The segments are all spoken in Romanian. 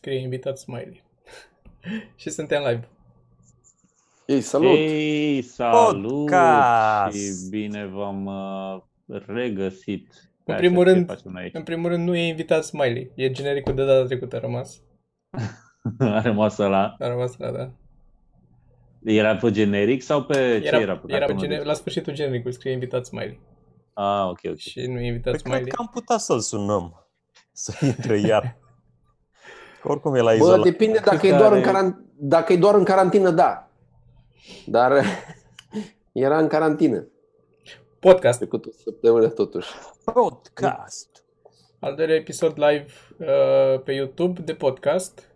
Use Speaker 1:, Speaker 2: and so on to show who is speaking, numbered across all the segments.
Speaker 1: Scrie invitat Smiley. și suntem live.
Speaker 2: Ei, salut!
Speaker 3: Ei, salut
Speaker 4: Podcast!
Speaker 3: și bine v-am uh, regăsit.
Speaker 1: În
Speaker 3: Hai
Speaker 1: primul
Speaker 3: să
Speaker 1: rând-
Speaker 3: ce facem noi aici.
Speaker 1: În primul rând, nu e invitat Smiley. E genericul de data trecută a rămas.
Speaker 3: A rămas la
Speaker 1: A rămas la da.
Speaker 3: Era pe generic sau pe ce
Speaker 1: Era,
Speaker 3: era? Pe
Speaker 1: era
Speaker 3: cartonul
Speaker 1: gener-
Speaker 3: de-
Speaker 1: la sfârșitul genericului scrie invitat Smiley.
Speaker 3: Ah, ok, ok.
Speaker 1: Și nu e invitat
Speaker 4: Păi
Speaker 1: Smiley.
Speaker 4: cred că am putea să-l sunăm. Să intre iar. Că oricum e la
Speaker 2: Bă,
Speaker 4: izolat.
Speaker 2: depinde dacă e,
Speaker 3: Cât
Speaker 2: doar în
Speaker 3: are-
Speaker 2: caran... dacă e doar în carantină, da. Dar era în carantină.
Speaker 1: Podcast.
Speaker 2: Trecut o săptămână totuși.
Speaker 4: Podcast.
Speaker 1: Al doilea episod live uh, pe YouTube de podcast.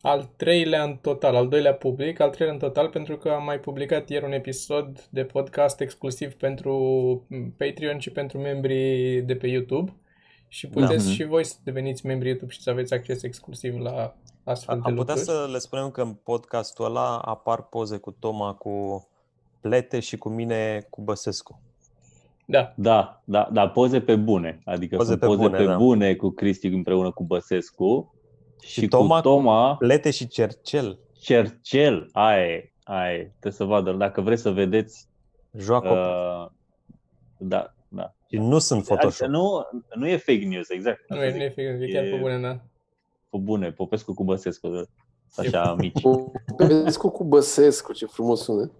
Speaker 1: Al treilea în total, al doilea public, al treilea în total, pentru că am mai publicat ieri un episod de podcast exclusiv pentru Patreon și pentru membrii de pe YouTube. Și puteți
Speaker 3: Da.
Speaker 1: și voi să deveniți membri YouTube și să aveți acces exclusiv la astfel de
Speaker 4: Am putea
Speaker 1: lucruri.
Speaker 4: să le spunem că în podcastul ăla apar poze cu Toma cu Plete și cu mine cu Băsescu.
Speaker 1: Da,
Speaker 3: Da, da, da, poze pe bune. Adică
Speaker 4: Poze
Speaker 3: sunt
Speaker 4: pe
Speaker 3: poze
Speaker 4: bune,
Speaker 3: pe
Speaker 4: da.
Speaker 3: bune cu Cristi împreună cu Băsescu și,
Speaker 4: Și
Speaker 3: cu
Speaker 4: Toma-
Speaker 3: Toma
Speaker 4: Plete și Cercel.
Speaker 3: Cercel. Aia e, aia e. Trebuie să vadă. Dacă vreți să vedeți,
Speaker 4: Joacă
Speaker 3: uh, da, da.
Speaker 4: Și nu sunt
Speaker 3: Adică
Speaker 4: Photoshop.
Speaker 3: nu, nu e fake news, exact.
Speaker 1: nu
Speaker 3: Asta
Speaker 1: e,
Speaker 3: zic.
Speaker 1: nu e, fake, e chiar
Speaker 3: E-
Speaker 1: pe bune, da.
Speaker 3: Pe bune, Popescu cu Băsescu, așa mici.
Speaker 2: Popescu cu Băsescu, ce frumos sună.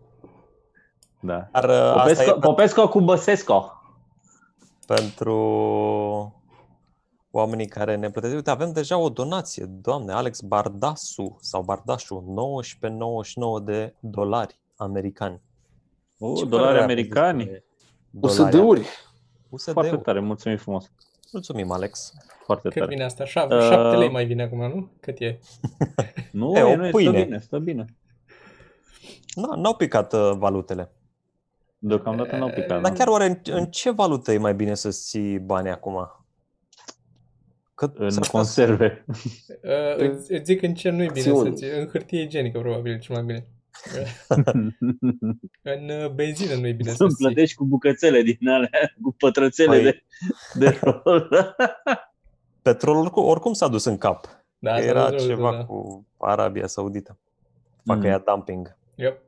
Speaker 3: Da.
Speaker 4: Dar uh, asta
Speaker 3: Popescu,
Speaker 4: e
Speaker 3: Popescu cu Băsescu.
Speaker 4: pentru oamenii care ne plătesc. Uite, avem deja o donație. Doamne, Alex Bardasu sau Bardașu, 19,99 de dolari americani.
Speaker 3: Uh,
Speaker 4: Ce
Speaker 3: dolari
Speaker 4: părere aveți
Speaker 3: americani.
Speaker 4: despre dolari
Speaker 2: USD-uri.
Speaker 3: Foarte
Speaker 4: USD-uri.
Speaker 3: tare, mulțumim frumos.
Speaker 4: Mulțumim, Alex.
Speaker 3: Foarte
Speaker 1: Cât
Speaker 3: tare.
Speaker 1: vine asta? Șap-
Speaker 3: Uh,
Speaker 1: șapte lei mai vine acum, nu? Cât e?
Speaker 3: Nu,
Speaker 4: E, o
Speaker 3: nu, stă
Speaker 4: pâine.
Speaker 3: bine, stă bine.
Speaker 4: Nu, n-au picat uh, valutele.
Speaker 3: Deocamdată n-au picat.
Speaker 4: Dar
Speaker 3: nu?
Speaker 4: chiar oare în, în ce valută e mai bine să-ți ții bani acum? Că
Speaker 3: În
Speaker 4: s-ar putea
Speaker 3: conserve.
Speaker 1: Uh, îți, îți zic în ce nu e bine
Speaker 2: Acțiuni.
Speaker 1: să ți În hârtie igienică, probabil, e cel mai bine. În uh, benzină nu e bine să
Speaker 3: Să
Speaker 1: ții.
Speaker 3: plătești cu bucățele din alea, cu pătrățele
Speaker 4: Păi-
Speaker 3: de, de rol.
Speaker 4: Petrolul oricum, oricum s-a dus în cap.
Speaker 1: Da,
Speaker 4: Că
Speaker 1: s-a
Speaker 4: era
Speaker 1: văzut,
Speaker 4: ceva
Speaker 1: da.
Speaker 4: cu Arabia Saudită. Facă
Speaker 3: Mm.
Speaker 4: ea dumping.
Speaker 1: Yep.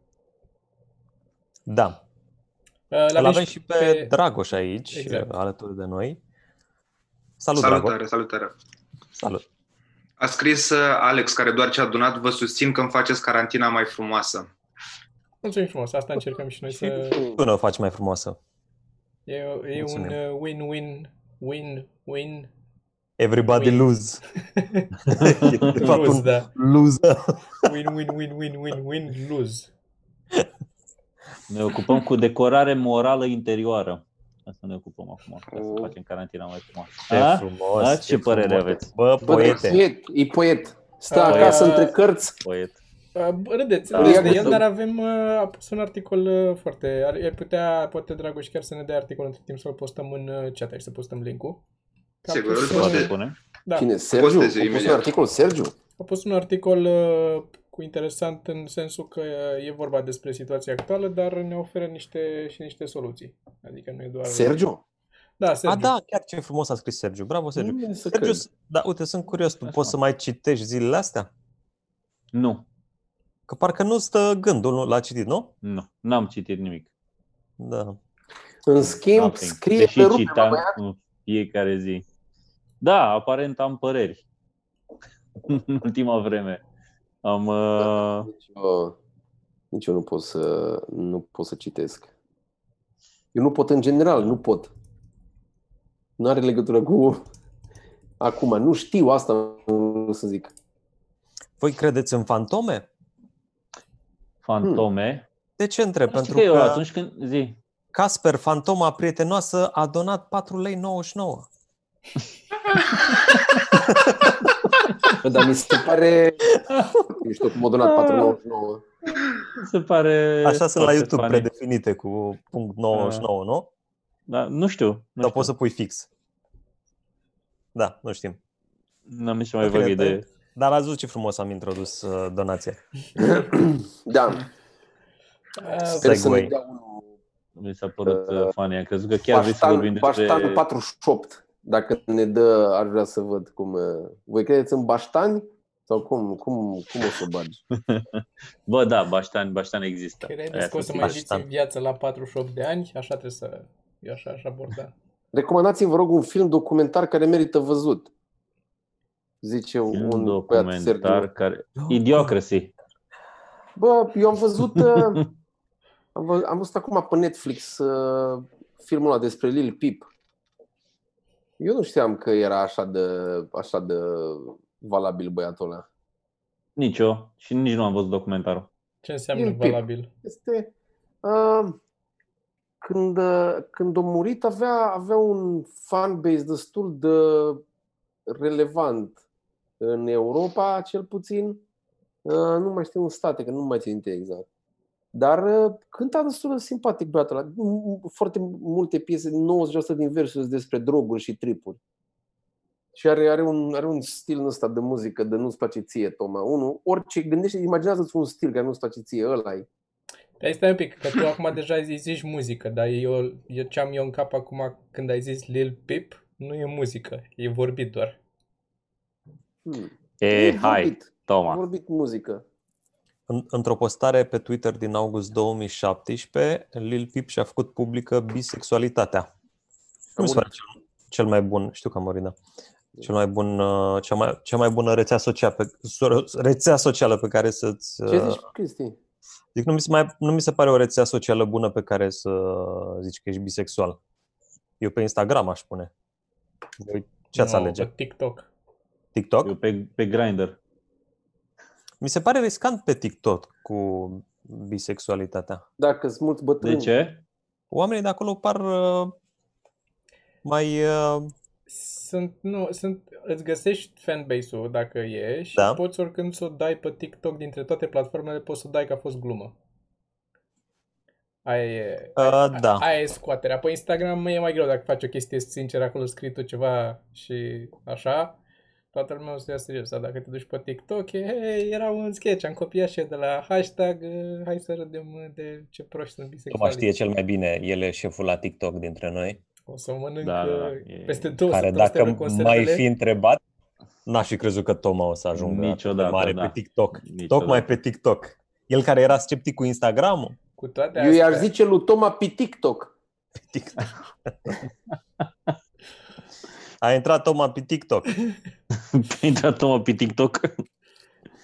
Speaker 4: Da.
Speaker 1: Uh,
Speaker 4: Îl avem și pe, Dragoș aici,
Speaker 1: Exact.
Speaker 4: alături de noi. Salut, Dragoș.
Speaker 5: Salutare, salutare.
Speaker 4: Salut.
Speaker 5: A scris uh, Alex, care doar ce a adunat, vă susțin că îmi faceți carantina mai frumoasă.
Speaker 1: Mulțumim frumos, asta încercăm și noi să...
Speaker 4: Tu ne o faci mai frumoasă.
Speaker 1: E, e un
Speaker 4: Mulțumim.
Speaker 1: uh, win-win, win-win,
Speaker 4: Everybody
Speaker 1: Win.
Speaker 4: lose. de fapt,
Speaker 1: lose,
Speaker 4: un
Speaker 1: da.
Speaker 4: loser.
Speaker 1: Win-win-win-win-win-win, lose.
Speaker 3: Ne ocupăm cu decorare morală interioară. Asta ne ocupăm acum, ca să
Speaker 5: Oh.
Speaker 3: facem carantina mai frumoasă.
Speaker 4: Ce
Speaker 3: A?
Speaker 4: frumos.
Speaker 3: A, ce părere
Speaker 4: frumos.
Speaker 3: aveți?
Speaker 4: Bă,
Speaker 2: Bă,
Speaker 4: poete.
Speaker 2: poet, e poet. Stă
Speaker 1: Uh,
Speaker 2: acasă între cărți.
Speaker 3: Poet.
Speaker 1: Uh, Râdeți,
Speaker 3: Da,
Speaker 1: râdeți de
Speaker 2: ia
Speaker 1: el,
Speaker 2: cu-
Speaker 1: dar avem uh, a pus un articol uh, foarte... Ar, ar putea, poate Dragoș chiar să ne dea articolul între timp să-l postăm în uh, chat aici, să postăm link-ul. Că a
Speaker 5: Sigur,
Speaker 1: pus,
Speaker 5: îl
Speaker 1: uh,
Speaker 3: Poate
Speaker 5: poate-
Speaker 3: spune?
Speaker 1: Da,
Speaker 2: Cine? Sergiu? A
Speaker 5: Postezi
Speaker 2: pus un
Speaker 5: imediat.
Speaker 2: articol Sergiu?
Speaker 1: a pus un articol uh, cu interesant în sensul că uh, e vorba despre situația actuală, dar ne oferă niște, și niște soluții. Adică nu e doar...
Speaker 2: Sergiu?
Speaker 1: Da, Sergiu.
Speaker 4: A, da, chiar ce frumos a scris Sergiu. Bravo, Sergiu.
Speaker 2: Nu mi se
Speaker 4: Sergiu,
Speaker 2: cred.
Speaker 4: s- da, uite, sunt curios. Tu
Speaker 3: Așa.
Speaker 4: poți să mai citești zilele astea?
Speaker 3: Nu,
Speaker 4: Că parcă nu stă gândul, nu? L-a citit, nu?
Speaker 3: nu, n-am citit nimic.
Speaker 4: Da.
Speaker 2: În schimb,
Speaker 3: Nothing.
Speaker 2: scrie
Speaker 3: Deși
Speaker 2: pe rupe,
Speaker 3: citam
Speaker 2: băiat.
Speaker 3: în fiecare zi. Da, aparent am păreri. în ultima vreme. Am... Uh,
Speaker 2: Nici eu, nici eu nu pot să nu pot să citesc. Eu nu pot în general, nu pot. Nu are legătură cu acum. Nu știu asta vreau să zic.
Speaker 4: Voi credeți în fantome?
Speaker 3: fantome.
Speaker 4: De ce întreb?
Speaker 3: Știi
Speaker 4: Pentru
Speaker 3: că eu
Speaker 4: că
Speaker 3: atunci când... Zi.
Speaker 4: Casper, fantoma prietenoasă, a donat 4 lei 99.
Speaker 2: Bă, dar mi se pare... Nu știu cum a donat 499.
Speaker 3: Se pare...
Speaker 4: Așa sunt la
Speaker 3: foarte
Speaker 4: YouTube
Speaker 3: funny.
Speaker 4: predefinite cu punct 99, nu?
Speaker 3: Da, nu știu. Nu
Speaker 4: Dar
Speaker 3: știu.
Speaker 4: poți să pui fix. Da, nu știm.
Speaker 3: N-am nici mai
Speaker 4: În fine,
Speaker 3: văgă
Speaker 4: te-
Speaker 3: idee.
Speaker 4: Dar ați văzut ce frumos am introdus uh, donația.
Speaker 2: Da,
Speaker 1: Uh,
Speaker 2: sper să ne
Speaker 4: Segway.
Speaker 2: dea unul
Speaker 3: Mi s-a părut uh, funny. Am crezut că chiar vrei să vorbim
Speaker 2: Paștan,
Speaker 3: despre...
Speaker 2: Paștan 48. Dacă ne dă, ar vrea să văd cum... uh, Voi credeți în baștani? Sau cum, cum, cum o să o bagi?
Speaker 3: Bă, da, Baștan, Baștan există. Aia
Speaker 1: Credeți că o să
Speaker 3: să
Speaker 1: mai
Speaker 3: fie.
Speaker 1: ziți în viață la 48 de ani? Așa trebuie să... Eu așa aș aborda.
Speaker 2: Recomandați-mi, vă rog, un film documentar care merită văzut. Zice
Speaker 3: Un
Speaker 2: un băiat
Speaker 3: documentar
Speaker 2: Sergiu.
Speaker 3: care... Idiocracy.
Speaker 2: Bă, eu am văzut... uh, Am, vă, am văzut acum pe Netflix uh, filmul ăla despre Lil Peep. Eu nu știam că era așa de, așa de valabil băiatul ăla.
Speaker 3: Nici eu. Și nici nu am văzut documentarul.
Speaker 1: Ce înseamnă
Speaker 2: Lil Peep.
Speaker 1: valabil?
Speaker 2: Este... Uh, când, uh, când a murit avea, avea un fanbase destul de relevant în Europa, cel puțin. Uh, nu mai știu în state, că nu mai țin minte exact. Dar uh, cânta destul de simpatic băiatul ăla. M- Foarte multe piese, 90% din versuri sunt despre droguri și tripuri. Și are, are, un, are un stil în ăsta de muzică de nu-ți place ție, Toma. Unul, orice, gândește, imaginează-ți un stil care nu-ți place ție, ăla e.
Speaker 1: Dar stai un pic, că tu acum deja îi zici muzică, dar eu, eu ce am eu în cap acum când ai zis Lil Peep, nu e muzică, e vorbit doar.
Speaker 2: Hmm.
Speaker 3: E, hai,
Speaker 2: vorbit,
Speaker 3: Toma.
Speaker 2: vorbit muzică.
Speaker 4: În, într-o postare pe Twitter din august 2017, Lil Peep și-a făcut publică bisexualitatea. Nu mi se pare cel, cel mai bun, știu că a murit, da. Cel mai bun, uh, cea, mai, cea mai bună rețea, social pe, so- rețea socială pe care să-ți...
Speaker 2: Ce
Speaker 4: uh,
Speaker 2: zici, Cristi?
Speaker 4: Zic, nu mi, se mai, nu mi se pare o rețea socială bună pe care să zici că ești bisexual. Eu pe Instagram aș spune. Voi ce ați
Speaker 1: Nu,
Speaker 4: alege?
Speaker 1: pe TikTok.
Speaker 4: TikTok?
Speaker 3: Eu pe, pe Grindr.
Speaker 4: Mi se pare riscant pe TikTok cu bisexualitatea.
Speaker 2: Dacă sunt mulți
Speaker 3: De
Speaker 2: bătrâni.
Speaker 3: ce?
Speaker 4: Oamenii de acolo par uh, mai... Uh,
Speaker 1: Sunt, nu, sunt, îți găsești fanbase-ul dacă e și
Speaker 4: Da.
Speaker 1: poți oricând să o dai pe TikTok dintre toate platformele, poți să o dai că a fost glumă. Aia e,
Speaker 4: Uh,
Speaker 1: aia,
Speaker 4: da.
Speaker 1: aia e scoaterea. Pe Instagram e mai greu dacă faci o chestie sinceră acolo scrii tu ceva și așa. Toată lumea o să ia serios. Dar dacă te duci pe TikTok, e, hei, era un sketch, am copiat și eu de la hashtag, uh, hai să râdem uh, de ce proști sunt
Speaker 4: Toma
Speaker 1: bisexuali.
Speaker 4: știe cel mai bine, el e șeful la TikTok dintre noi,
Speaker 1: O să mănânc
Speaker 3: Da, da, da,
Speaker 1: uh,
Speaker 3: e-
Speaker 1: peste două
Speaker 4: care
Speaker 1: săptămâni
Speaker 4: dacă
Speaker 1: termin
Speaker 4: mai
Speaker 1: conservele.
Speaker 4: fi întrebat, n-aș fi crezut că Toma o să ajungă atât de
Speaker 3: Niciodată,
Speaker 4: mare
Speaker 3: da.
Speaker 4: pe TikTok.
Speaker 3: Niciodată.
Speaker 4: Tocmai pe TikTok. El care era sceptic cu Instagram-ul,
Speaker 1: Cu toate
Speaker 2: Eu i-aș
Speaker 1: astea,
Speaker 2: zice lui Toma pe TikTok.
Speaker 4: pe TikTok. A intrat Toma pe TikTok.
Speaker 3: Pe intrat Toma pe TikTok.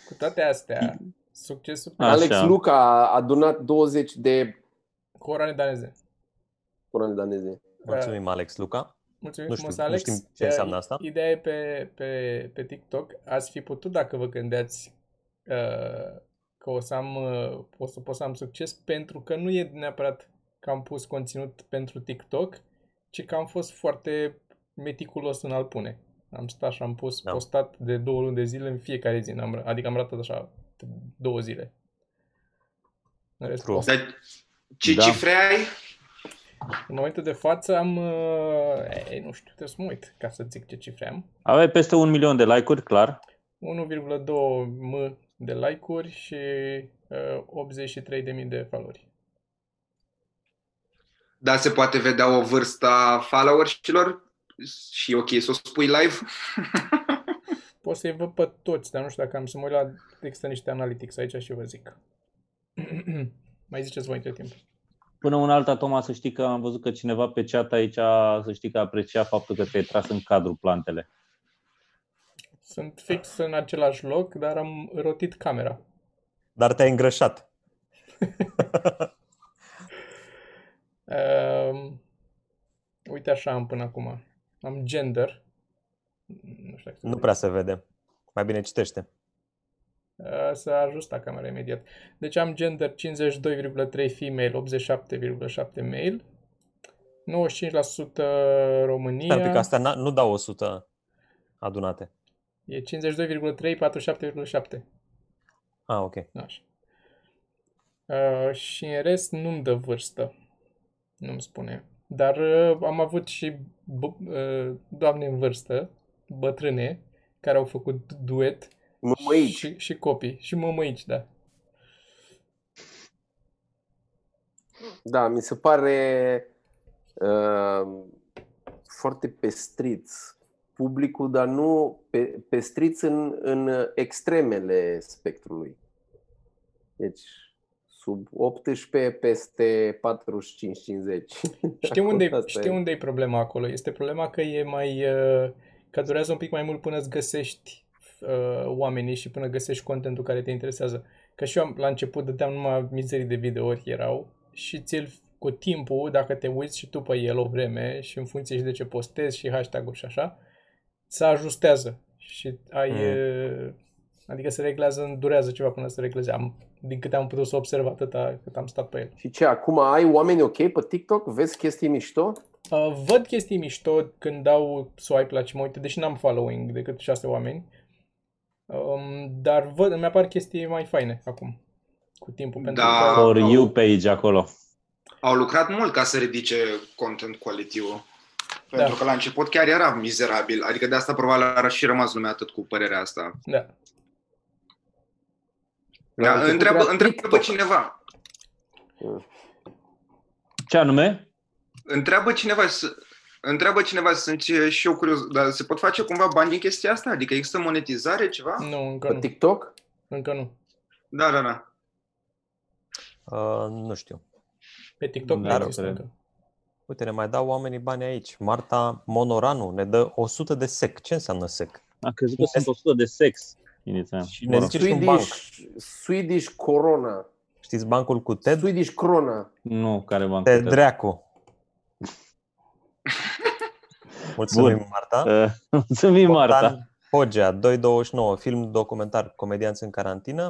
Speaker 1: cu toate astea, succesul
Speaker 3: Așa.
Speaker 2: Alex Luca a adunat 20 de
Speaker 1: coroane daneze.
Speaker 2: coroane daneze.
Speaker 4: Mulțumim, Alex Luca.
Speaker 1: Mulțumim
Speaker 4: Nu
Speaker 1: frumos,
Speaker 4: știu- nu
Speaker 1: Alex.
Speaker 4: știm ce înseamnă asta.
Speaker 1: Ideea e pe, pe, pe TikTok. Ați fi putut, dacă vă gândeați uh, că o să, am, uh, o să pot să am succes, pentru că nu e neapărat că am pus conținut pentru TikTok, ci că am fost foarte meticulos în a-l pune. Am stat și am pus
Speaker 4: Da.
Speaker 1: postat de două luni de zile în fiecare zi. Am, adică am ratat așa două zile. În rest,
Speaker 4: True.
Speaker 1: post-
Speaker 5: Dar ce
Speaker 3: Da.
Speaker 5: cifre ai?
Speaker 1: În momentul de față am, uh, ei, nu știu, trebuie să mă uit ca să zic ce cifre am.
Speaker 3: Aveai peste un milion de like-uri, clar.
Speaker 1: 1,2 m de like-uri și uh, 83.000 de followeri.
Speaker 5: Da, se poate vedea o vârstă a followerșilor? Și e ok să o spui live?
Speaker 1: Pot să-i văd pe toți, dar nu știu dacă am să mă uit la există niște analytics aici și vă zic. Mai ziceți voi între timp.
Speaker 3: Până una alta, Toma, să știi că am văzut că cineva pe chat aici, să știi că aprecia faptul că te-ai tras în cadru plantele.
Speaker 1: Sunt fix în același loc, dar am rotit camera.
Speaker 4: Dar te-ai îngrășat.
Speaker 1: Uh, uite așa am până acum. Am gender. Nu știu dacă se
Speaker 4: Nu
Speaker 1: vede.
Speaker 4: prea se vede. Mai bine citește.
Speaker 1: Uh, Să ajusta camera imediat. Deci am gender 52,3 female, 87,7 male. 95% România.
Speaker 4: Stai un pic, astea n- nu dau 100 adunate.
Speaker 1: E 52,3, 47,7.
Speaker 4: Ah, ok.
Speaker 1: Așa. Uh, și în rest nu-mi dă vârstă. Nu-mi spune. Dar uh, am avut și b- uh, doamne în vârstă, bătrâne, care au făcut duet
Speaker 2: Mămăici.
Speaker 1: și, și copii. Și mămăici, da.
Speaker 2: Da, mi se pare uh, foarte pestriți publicul, dar nu pe, pestriți în, în extremele spectrului. Deci sub 18 peste 45-50.
Speaker 1: Știi unde,
Speaker 2: Asta
Speaker 1: știi
Speaker 2: e.
Speaker 1: unde e problema acolo? Este problema că e mai... uh, că durează un pic mai mult până îți găsești uh, oamenii și până găsești contentul care te interesează. Că și eu am- la început dădeam numai mizerii de videouri erau și ți cu timpul, dacă te uiți și tu pe el o vreme și în funcție și de ce postezi și hashtag-uri și așa, se ajustează și ai...
Speaker 4: Mm.
Speaker 1: Uh, Adică se reglează, durează ceva până se regleze. Am, din câte am putut să observ atâta cât am stat pe el.
Speaker 2: Și ce, acum ai oameni ok pe TikTok? Vezi chestii mișto?
Speaker 1: Uh, văd chestii mișto când dau swipe la ce mă uit, deși n-am following decât șase oameni. Um, dar văd, îmi apar chestii mai faine acum, cu timpul. Pentru
Speaker 5: Da.
Speaker 1: că,
Speaker 3: For
Speaker 5: au-
Speaker 3: you page acolo.
Speaker 5: Au lucrat mult ca să ridice content quality-ul. Pentru
Speaker 1: Da.
Speaker 5: că la început chiar era mizerabil. Adică de asta probabil a și rămas lumea atât cu părerea asta.
Speaker 1: da.
Speaker 2: La
Speaker 5: Da,
Speaker 2: început
Speaker 5: întreabă,
Speaker 2: era
Speaker 5: întreabă
Speaker 2: TikTok.
Speaker 5: cineva.
Speaker 3: Ce anume?
Speaker 5: Întreabă cineva să... Întreabă cineva, sunt și eu curios, dar se pot face cumva bani din chestia asta? Adică există monetizare, ceva?
Speaker 1: Nu, încă
Speaker 2: Pe
Speaker 1: nu.
Speaker 2: TikTok?
Speaker 1: Încă nu.
Speaker 5: Da, da, da.
Speaker 4: Uh, nu știu.
Speaker 1: Pe TikTok nu
Speaker 3: Da,
Speaker 1: există
Speaker 3: cred.
Speaker 1: încă.
Speaker 4: Uite, ne mai dau oamenii bani aici. Marta Monoranu ne dă 100 de sec. Ce înseamnă sec?
Speaker 3: A crezut că sunt 100 de sex inițial.
Speaker 4: Și ne
Speaker 3: Mă rog.
Speaker 4: zice și un banc.
Speaker 2: Swedish, Swedish Corona.
Speaker 4: Știți bancul cu TED?
Speaker 2: Swedish Corona.
Speaker 3: Nu, care v-am
Speaker 4: Te
Speaker 3: căutat.
Speaker 4: dreacu. Mulțumim,
Speaker 3: Bun.
Speaker 4: Marta.
Speaker 3: Uh, Mulțumim, Marta.
Speaker 4: Bogdan Hogea, 229, film documentar Comedianți în carantină.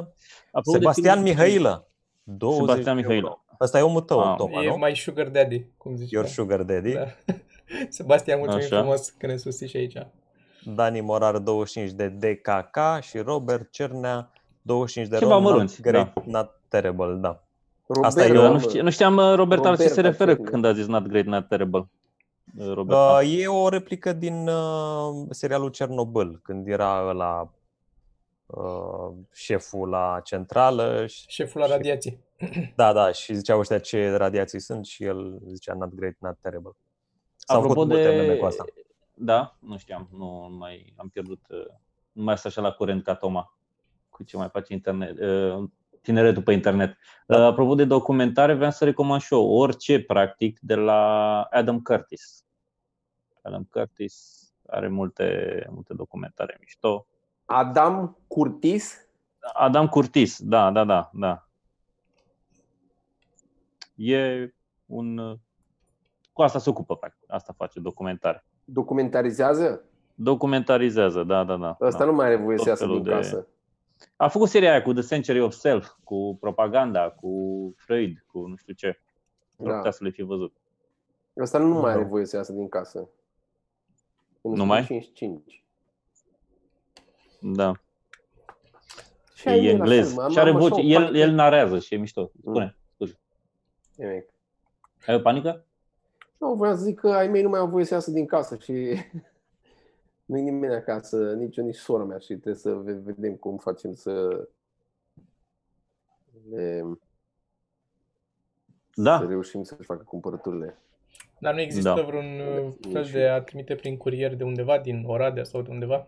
Speaker 3: Apropo de
Speaker 4: Sebastian
Speaker 3: filmul-
Speaker 4: Mihailă, 20
Speaker 3: Sebastian
Speaker 4: de
Speaker 3: Mihailă.
Speaker 4: euro. Ăsta e omul tău,
Speaker 3: Ah.
Speaker 4: Toma,
Speaker 1: E
Speaker 4: nu?
Speaker 1: mai sugar daddy, cum zici.
Speaker 4: Your sugar daddy.
Speaker 1: Da. Sebastian, mulțumim
Speaker 3: Așa.
Speaker 1: frumos că ne susții și aici.
Speaker 4: Dani Morar, 25 de DKK și Robert Cernea, 25 de
Speaker 3: Ceva
Speaker 4: ron,
Speaker 3: mărunți,
Speaker 4: not great, not terrible, da.
Speaker 2: Robert,
Speaker 4: Asta e,
Speaker 3: Eu
Speaker 4: eu
Speaker 3: nu, știu, nu știam, uh, Robert, la ce se
Speaker 2: Roberta
Speaker 3: referă
Speaker 2: Cernea.
Speaker 3: când a zis not great, not terrible. Uh, Robert.
Speaker 4: Uh, e o replică din uh, serialul Cernobâl, când era la uh, șeful la centrală. Și,
Speaker 1: Șeful la radiații.
Speaker 4: da, da, și ziceau ăștia ce radiații sunt și el zicea not great, not terrible. S-au
Speaker 3: Apropo
Speaker 4: făcut multe meme
Speaker 3: de...
Speaker 4: cu asta.
Speaker 3: Da, nu știam, nu nu mai am pierdut, uh, nu mai sunt așa la curent ca Toma cu ce mai face internet, uh, tineretul pe internet.
Speaker 4: Da.
Speaker 3: Uh, Apropo de documentare, vreau să recomand și eu orice, practic, de la Adam Curtis. Adam Curtis are multe, multe documentare mișto.
Speaker 2: Adam Curtis.
Speaker 3: Adam Curtis, da, da, da, da. E un... uh, Cu asta se ocupă, practic. Asta face documentare.
Speaker 2: Documentarizează?
Speaker 3: Documentarizează, da, da, da.
Speaker 2: Ăsta
Speaker 3: da.
Speaker 2: nu mai are voie să
Speaker 3: Tot
Speaker 2: iasă
Speaker 3: felul
Speaker 2: din
Speaker 3: de-
Speaker 2: casă.
Speaker 3: A făcut seria aia cu The Century of Self, cu propaganda, cu Freud, cu nu știu ce. Nu
Speaker 2: Da.
Speaker 3: putea să le fi văzut.
Speaker 2: Ăsta nu mai are
Speaker 4: Da.
Speaker 2: voie să iasă din casă.
Speaker 3: Nu mai?
Speaker 2: 55.
Speaker 3: Da.
Speaker 2: Și ai
Speaker 3: E
Speaker 2: mie la
Speaker 3: englez.
Speaker 2: fel, am-
Speaker 3: Și are
Speaker 2: am așa
Speaker 3: voce.
Speaker 2: o
Speaker 3: El,
Speaker 2: panică.
Speaker 3: el narează și e mișto. Spune. Scuze.
Speaker 2: Nimic.
Speaker 3: Ai o panică?
Speaker 2: Nu, vreau să zic că ai mei nu mai au voie să iasă din casă și nu-i nimeni acasă, nici eu, nici sora mea și trebuie să ve- vedem cum facem să le,
Speaker 3: Da.
Speaker 2: să reușim să facă cumpărăturile.
Speaker 1: Dar nu există
Speaker 3: Da.
Speaker 1: vreun uh,
Speaker 2: Nici
Speaker 1: fel de a trimite prin curier de undeva, din Oradea sau de undeva?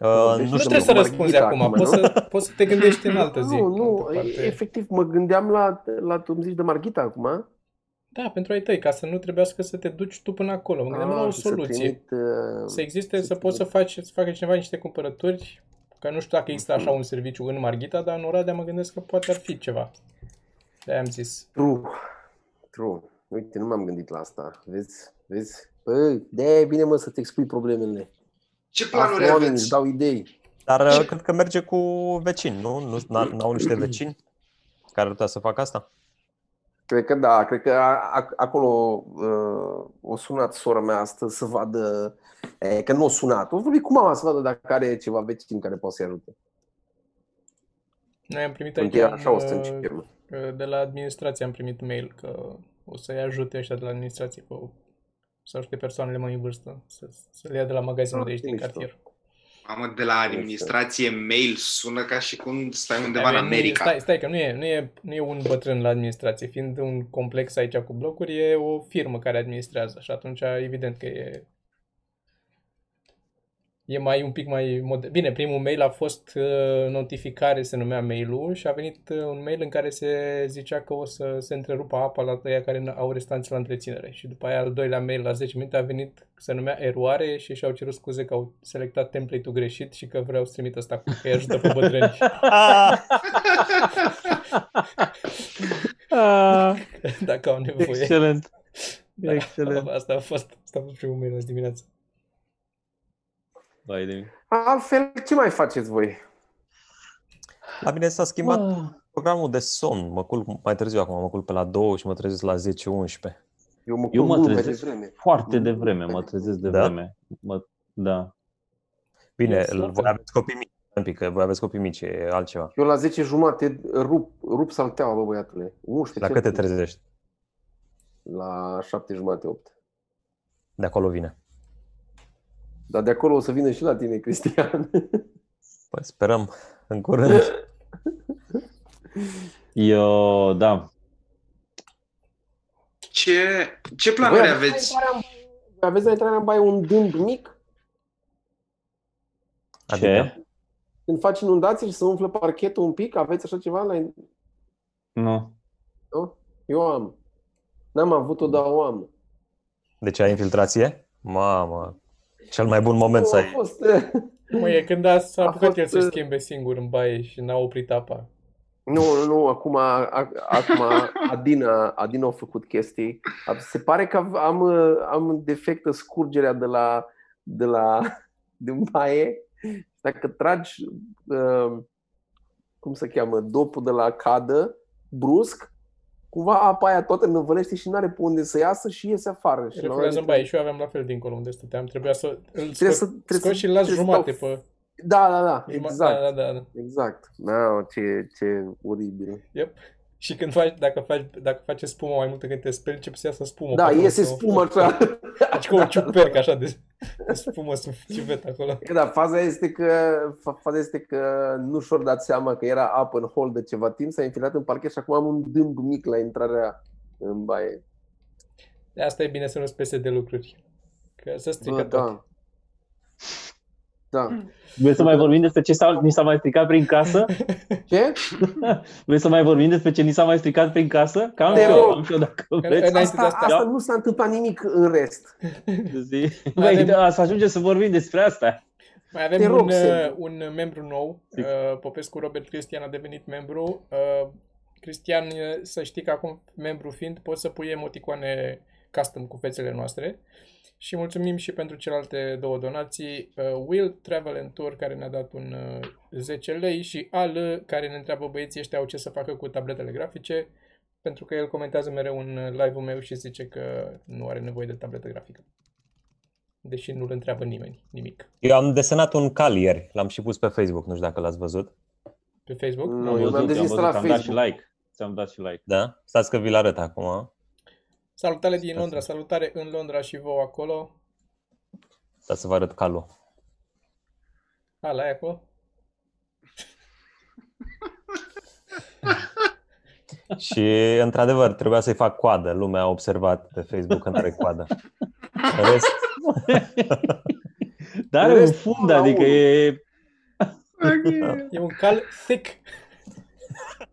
Speaker 4: Uh,
Speaker 2: Deci
Speaker 4: nu
Speaker 1: Nu
Speaker 4: știu,
Speaker 1: trebuie să
Speaker 2: Marghita
Speaker 1: răspunzi acum,
Speaker 2: acum,
Speaker 1: poți
Speaker 2: nu?
Speaker 1: să, poți să te gândești în altă zi.
Speaker 2: Nu, nu,
Speaker 1: altă parte.
Speaker 2: efectiv mă gândeam la, la tu îmi zici de Marghita acum.
Speaker 1: Da, pentru ai tăi, ca să nu trebuiască să te duci tu până acolo. Mă gândeam la o
Speaker 2: Ah, și să
Speaker 1: soluție.
Speaker 2: trimit, uh,
Speaker 1: Să existe,
Speaker 2: să
Speaker 1: să poți să faci, să facă cineva niște cumpărături, că nu știu dacă există așa un serviciu în Marghita, dar în Oradea mă gândesc că poate ar fi ceva. de am zis.
Speaker 2: True. True. Uite, nu m-am gândit la asta. Vezi? Vezi? Păi, de e bine, mă, să-ți expui problemele.
Speaker 5: Ce planuri
Speaker 2: Află oamenii,
Speaker 5: aveți?
Speaker 2: îți dau idei.
Speaker 4: Dar uh, cred că merge cu vecini, nu? Nu n- n-au niște vecini care ar putea să facă asta?
Speaker 2: Cred că da, cred că a- a- acolo uh, o sunat sora mea astăzi să vadă, e, că nu o sunat, o vorbit cu mama să vadă dacă are ceva vecini care poate să-i ajute.
Speaker 1: Noi am primit aici
Speaker 2: Încheia așa o
Speaker 1: un,
Speaker 2: să
Speaker 1: uh,
Speaker 2: începem.
Speaker 1: de la administrație am primit mail că o să-i ajute ăștia de la administrație cu să ajute persoanele mai în vârstă să, să le ia de la magazinul
Speaker 2: Ah,
Speaker 1: de aici
Speaker 2: ce
Speaker 1: din
Speaker 2: mișto.
Speaker 1: cartier.
Speaker 5: Mamă, de la administrație mail sună ca și cum stai undeva în
Speaker 1: Dar nu e-
Speaker 5: America.
Speaker 1: Stai, stai că nu e, nu, e, nu e un bătrân la administrație. Fiind un complex aici cu blocuri, e o firmă care administrează și atunci evident că e e mai un pic mai modern. Bine, primul mail a fost uh, notificare, se numea mail-ul și a venit uh, un mail în care se zicea că o să se întrerupă apa la tăia care au restanțe la întreținere. Și după aia al doilea mail la 10 minute a venit, se numea eroare și și-au cerut scuze că au selectat template-ul greșit și că vreau să trimit ăsta cu că îi ajută pe bătrâni.
Speaker 3: Ah,
Speaker 1: dacă au nevoie.
Speaker 3: excelent.
Speaker 1: Da,
Speaker 3: Excelent.
Speaker 1: Asta a fost, asta a fost primul mail azi dimineață.
Speaker 3: Vai de mine.
Speaker 2: Altfel, ce mai faceți voi?
Speaker 4: La mine s-a schimbat
Speaker 3: Ah.
Speaker 4: programul de somn. Mă culc mai târziu acum, mă culc pe la 2 și mă trezesc la 10-11.
Speaker 2: Eu mă,
Speaker 3: Eu mă
Speaker 2: culc mult mai
Speaker 3: trezesc
Speaker 2: devreme.
Speaker 3: Foarte devreme, mă trezesc de
Speaker 4: Da?
Speaker 3: vreme. Mă, da.
Speaker 4: Bine,
Speaker 1: Yes, la fel.
Speaker 4: voi aveți copii mici, un pic, că voi aveți copii mici, e altceva.
Speaker 2: Eu la 10 jumate rup, rup salteaua, bă, băiatule. 11,
Speaker 4: La
Speaker 2: cel
Speaker 4: cât te
Speaker 2: puțin.
Speaker 4: trezești?
Speaker 2: La 7 jumate, 8.
Speaker 4: De acolo vine.
Speaker 2: Dar de acolo o să vină și la tine, Cristian.
Speaker 4: Păi sperăm în curând.
Speaker 3: Eu, da.
Speaker 5: Ce, ce planuri
Speaker 2: Voi
Speaker 5: aveți?
Speaker 2: la intrarea în baie- voi aveți la intrarea în baie un dâmb mic?
Speaker 3: Ce?
Speaker 4: Adică,
Speaker 2: Când faci inundații și se umflă parchetul un pic, aveți așa ceva? La... in-
Speaker 3: Nu.
Speaker 2: Nu? Eu am. N-am avut-o, dar o am.
Speaker 4: deci ai infiltrație? Mamă, cel mai bun moment să
Speaker 2: a
Speaker 4: ai.
Speaker 2: fost,
Speaker 1: Mă, e când a, s-a
Speaker 2: A
Speaker 1: apucat
Speaker 2: fost,
Speaker 1: el să
Speaker 2: uh,
Speaker 1: schimbe singur în baie și n-a oprit apa.
Speaker 2: Nu, nu, nu, acum, a- acum Adina, Adina a făcut chestii. Se pare că am, am defectă scurgerea de la, de la din baie. Dacă tragi, uh, cum se cheamă, dopul de la cadă, brusc, cumva apa aia toată năvălește și nu are pe unde să iasă și iese afară. Și la un
Speaker 1: Refulează
Speaker 2: moment
Speaker 1: în baie și eu aveam la fel dincolo unde stăteam. Trebuia să îl
Speaker 2: Trebuie
Speaker 1: scot,
Speaker 2: să- trebuie
Speaker 1: scot
Speaker 2: să-
Speaker 1: și îl las
Speaker 2: trebuie să
Speaker 1: jumate
Speaker 2: stau-
Speaker 1: pe...
Speaker 2: Da, da, da,
Speaker 1: juma-
Speaker 2: exact.
Speaker 1: Da, da, da.
Speaker 2: Exact. Da, ce, ce oribil.
Speaker 1: Yep. Și când faci, dacă faci, dacă face spumă mai multă când te speli, începe să iasă spumă.
Speaker 2: Da,
Speaker 1: pe acolo,
Speaker 2: iese
Speaker 1: sau-
Speaker 2: spumă așa.
Speaker 1: Deci ca o ciupercă așa de, de spumă sub ciuvet acolo.
Speaker 2: Că Da, faza este că, fa- faza este că nu și-au dat seama că era apă în hol de ceva timp, s-a infilat în parchet și acum am un dâmb mic la intrarea în baie.
Speaker 1: De asta e bine să nu spese de lucruri. Că se strică
Speaker 2: Bă,
Speaker 1: tot.
Speaker 2: da. Da.
Speaker 3: Vrei să mai vorbim despre ce s-a, ni s-a mai stricat prin casă?
Speaker 2: Ce?
Speaker 3: Vrei să mai vorbim despre ce ni s-a mai stricat prin casă? Cam
Speaker 2: Te
Speaker 3: și eu,
Speaker 2: rog.
Speaker 3: am și eu dacă
Speaker 1: Înainte
Speaker 3: vreți.
Speaker 1: de
Speaker 2: Asta,
Speaker 1: asta-
Speaker 2: asta nu s-a întâmplat nimic în rest.
Speaker 3: Zi. Băi, da, să ajungem să vorbim despre asta.
Speaker 1: Mai avem
Speaker 2: Te rog,
Speaker 1: un, uh,
Speaker 2: Sergiu.
Speaker 1: un membru nou,
Speaker 3: Zic.
Speaker 1: uh, Popescu Robert Cristian a devenit membru. Uh, Cristian, uh, să știi că acum, membru fiind, poți să pui emoticoane custom cu fețele noastre. Și mulțumim și pentru celelalte două donații. Uh, Will Travel and Tour, care ne-a dat un uh, 10 lei, și Al, care ne întreabă băieții ăștia au ce să facă cu tabletele grafice, pentru că el comentează mereu un uh, live-ul meu și zice că nu are nevoie de tabletă grafică. Deși nu-l întreabă nimeni, nimic.
Speaker 4: Eu am desenat un cal ieri, l-am și pus pe Facebook, nu știu dacă l-ați văzut.
Speaker 1: Pe Facebook?
Speaker 2: Nu,
Speaker 3: Am
Speaker 2: eu
Speaker 3: văzut,
Speaker 2: mi-am
Speaker 3: am
Speaker 2: dezinstalat
Speaker 3: văzut, am dat și
Speaker 2: Facebook.
Speaker 3: like. Ți-am dat și like.
Speaker 4: Da? Stați că vi-l arăt acum.
Speaker 1: Salutare din Londra, salutare în Londra și vouă acolo.
Speaker 4: Stați să vă arăt calul.
Speaker 1: A, la e acolo?
Speaker 4: Și, într-adevăr, trebuia să-i fac coadă. Lumea a observat pe Facebook că nu are coadă. În rest,
Speaker 3: Dar are
Speaker 2: În
Speaker 3: un
Speaker 2: rest,
Speaker 3: fund,
Speaker 2: unul la
Speaker 3: adică
Speaker 2: unul.
Speaker 3: e...
Speaker 1: E un cal thick.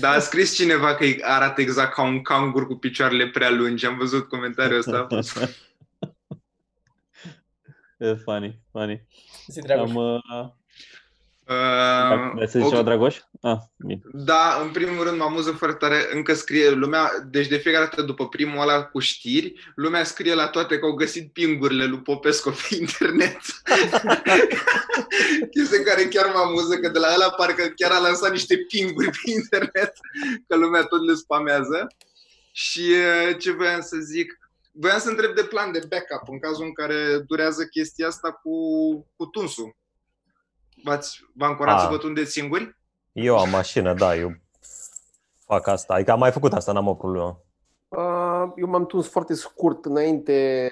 Speaker 5: Da, a scris cineva că îi arată exact ca un cangur cu picioarele prea lungi. Am văzut comentariul ăsta. a fost-
Speaker 3: E funny, funny.
Speaker 1: Zi, Dragoș.
Speaker 3: Am, uh,
Speaker 5: Uh,
Speaker 3: vrei să zici
Speaker 5: o-
Speaker 3: ceva, Dragoș? Ah, bine.
Speaker 5: Da, în primul rând mă amuză foarte tare, încă scrie lumea, deci de fiecare dată după primul ăla cu știri, lumea scrie la toate că au găsit pingurile lui Popescu pe internet. Chestia care chiar mă amuză, că de la ăla parcă chiar a lansat niște pinguri pe internet, că lumea tot le spamează. Și eh, ce voiam să zic, voiam să întreb de plan de backup în cazul în care durează chestia asta cu, cu tunsul. V-ați, v-am curat
Speaker 4: A.
Speaker 5: să vă tundeți singuri?
Speaker 4: eu am mașină, da, eu fac asta. Adică am mai făcut asta, n-am o problemă.
Speaker 2: Uh, Eu m-am tuns foarte scurt înainte,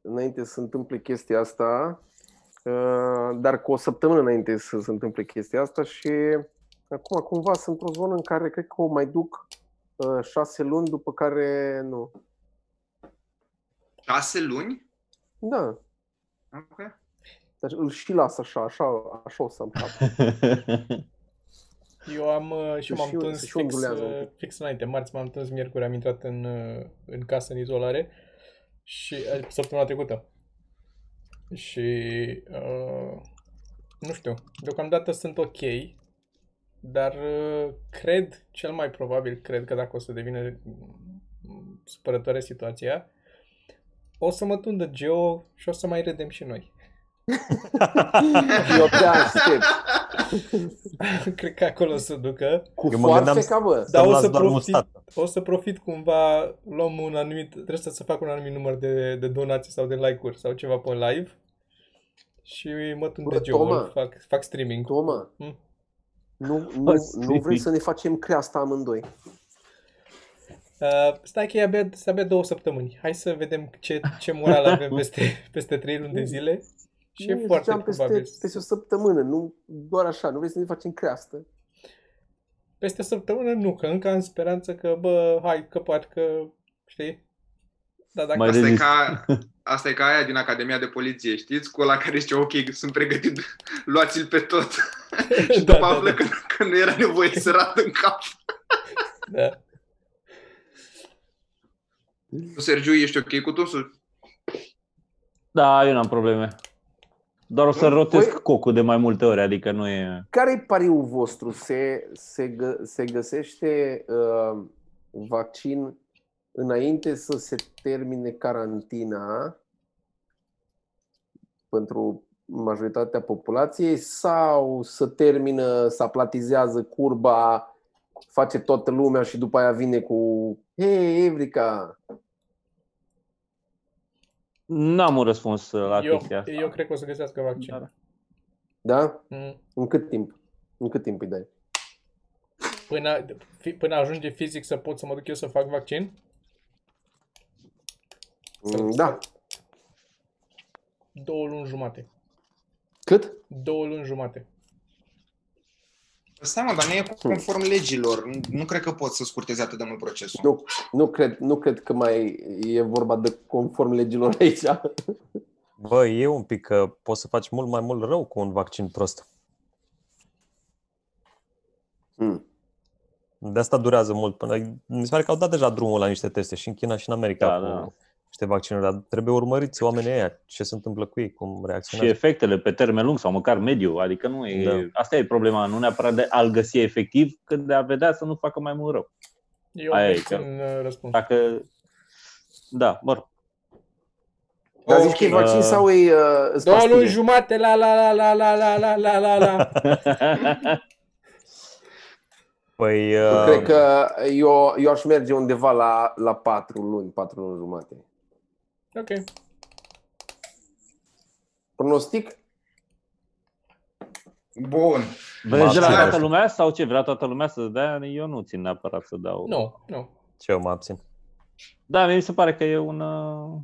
Speaker 2: înainte să întâmple chestia asta. Uh, dar cu o săptămână înainte să se întâmple chestia asta și acum cumva sunt într-o zonă în care cred că o mai duc uh, șase luni, după care nu.
Speaker 5: Șase luni?
Speaker 2: Da,
Speaker 5: Ok.
Speaker 2: Dar îl și las așa, așa, așa o să am cap.
Speaker 1: Eu am uh, și
Speaker 2: Și
Speaker 1: m-am
Speaker 2: eu-
Speaker 1: tuns
Speaker 2: și
Speaker 1: fix,
Speaker 2: ondulează un
Speaker 1: uh,
Speaker 2: pic.
Speaker 1: fix înainte. Marți m-am tuns, miercuri am intrat în, uh, în casă în izolare și uh, săptămâna trecută. Și uh, nu știu, deocamdată sunt ok, dar uh, cred, cel mai probabil, cred că dacă o să devină mm, supărătoare situația, o să mă tundă Geo și o să mai râdem și noi.
Speaker 2: Eu te aștept.
Speaker 1: cred că acolo o să ducă.
Speaker 2: Cu
Speaker 4: Eu mă gândeam
Speaker 2: foarfeca, bă.
Speaker 1: Dar
Speaker 4: Să-mi
Speaker 1: o
Speaker 4: las
Speaker 1: să
Speaker 4: doar
Speaker 1: profit,
Speaker 4: mustată.
Speaker 1: o să profit cumva, luăm un anumit, trebuie să, să fac un anumit număr de, de donații sau de like-uri sau ceva pe live și mă tund
Speaker 2: Bă,
Speaker 1: de Joel,
Speaker 2: Toma.
Speaker 1: fac, fac streaming.
Speaker 2: Toma,
Speaker 1: Mm.
Speaker 2: nu,
Speaker 3: Bă,
Speaker 2: nu, nu vrei să ne facem creasta amândoi.
Speaker 1: Uh, stai că e abia, sunt abia două săptămâni. Hai să vedem ce, ce moral avem peste, peste trei luni de zile. Și e
Speaker 2: Nu,
Speaker 1: foarte
Speaker 2: ziceam peste,
Speaker 1: probabil.
Speaker 2: peste o săptămână, nu doar așa, nu vrei să ne facem creastă.
Speaker 1: Peste o săptămână nu, că încă am speranță că, bă, hai, că poate că, știi? Dar dacă
Speaker 3: Mai
Speaker 5: Asta e,
Speaker 3: rezist.
Speaker 5: ca, asta e ca aia din Academia de Poliție, știți? Cu ăla care zice, ok, sunt pregătit, luați-l pe tot. și
Speaker 1: Da,
Speaker 5: după
Speaker 1: da,
Speaker 5: află
Speaker 1: da.
Speaker 5: că, că nu era nevoie să rată în cap.
Speaker 1: Da.
Speaker 5: Tu, Sergiu, ești ok cu totul?
Speaker 3: Da, eu n-am probleme. Doar o să
Speaker 2: Păi-
Speaker 3: rotesc cocul de mai multe ori, adică nu e...
Speaker 2: Care e pariul vostru? Se, se, gă, se găsește uh, vaccin înainte să se termine carantina pentru majoritatea populației sau să termină, să aplatizează curba, face toată lumea și după aia vine cu Hei, Evrica!
Speaker 3: N-am un răspuns uh, la
Speaker 1: Eu,
Speaker 3: chestia asta.
Speaker 1: eu cred că o să găsească vaccin.
Speaker 3: Dar-
Speaker 2: Da?
Speaker 1: Mm.
Speaker 2: În cât timp? În cât timp îi dai?
Speaker 1: Până, fi- până ajunge fizic să pot să mă duc eu să fac vaccin?
Speaker 2: Mm, Da.
Speaker 1: Două luni jumate.
Speaker 2: Cât?
Speaker 1: Două luni jumate.
Speaker 5: Stai mă, dar nu e conform legilor. Nu, nu cred că pot să scurteze atât de mult procesul.
Speaker 2: Nu, nu, cred, nu cred că mai e vorba de conform legilor aici.
Speaker 4: Bă, e un pic că poți să faci mult mai mult rău cu un vaccin prost.
Speaker 2: Hmm.
Speaker 4: De asta durează mult. Până... Mi se pare că au dat deja drumul la niște teste și în China și în America
Speaker 3: Da,
Speaker 4: cu
Speaker 3: da.
Speaker 4: Niște vaccinuri, dar trebuie urmăriți oamenii ăia, ce se întâmplă cu ei, cum
Speaker 3: Și
Speaker 4: reacționează.
Speaker 3: efectele pe termen lung sau măcar mediu, adică nu e...
Speaker 4: Da.
Speaker 3: Asta e problema, nu neapărat de a-l găsi efectiv, cât de a vedea să nu facă mai mult rău.
Speaker 1: Eu
Speaker 3: Aia e,
Speaker 1: mențin uh, răspuns.
Speaker 3: Dacă... Da, mă rog.
Speaker 2: Dar zici că e
Speaker 5: Ok.
Speaker 2: vaccin
Speaker 3: Uh,
Speaker 2: sau e uh,
Speaker 1: Două
Speaker 2: pastile?
Speaker 1: luni jumate, la la la la la la la la la la.
Speaker 4: Păi,
Speaker 2: Eu
Speaker 4: uh,
Speaker 2: Cred că eu, eu aș merge undeva la, la 4 luni, 4 luni jumate.
Speaker 1: Ok.
Speaker 2: Pronostic?
Speaker 5: Bun.
Speaker 3: Vrei de la
Speaker 4: abțin.
Speaker 3: toată lumea sau ce? Vrea toată lumea să dea? Eu nu țin neapărat să dau.
Speaker 1: Nu, nu.
Speaker 4: ce eu mă abțin.
Speaker 3: Da, mie mi se pare că e un... uh,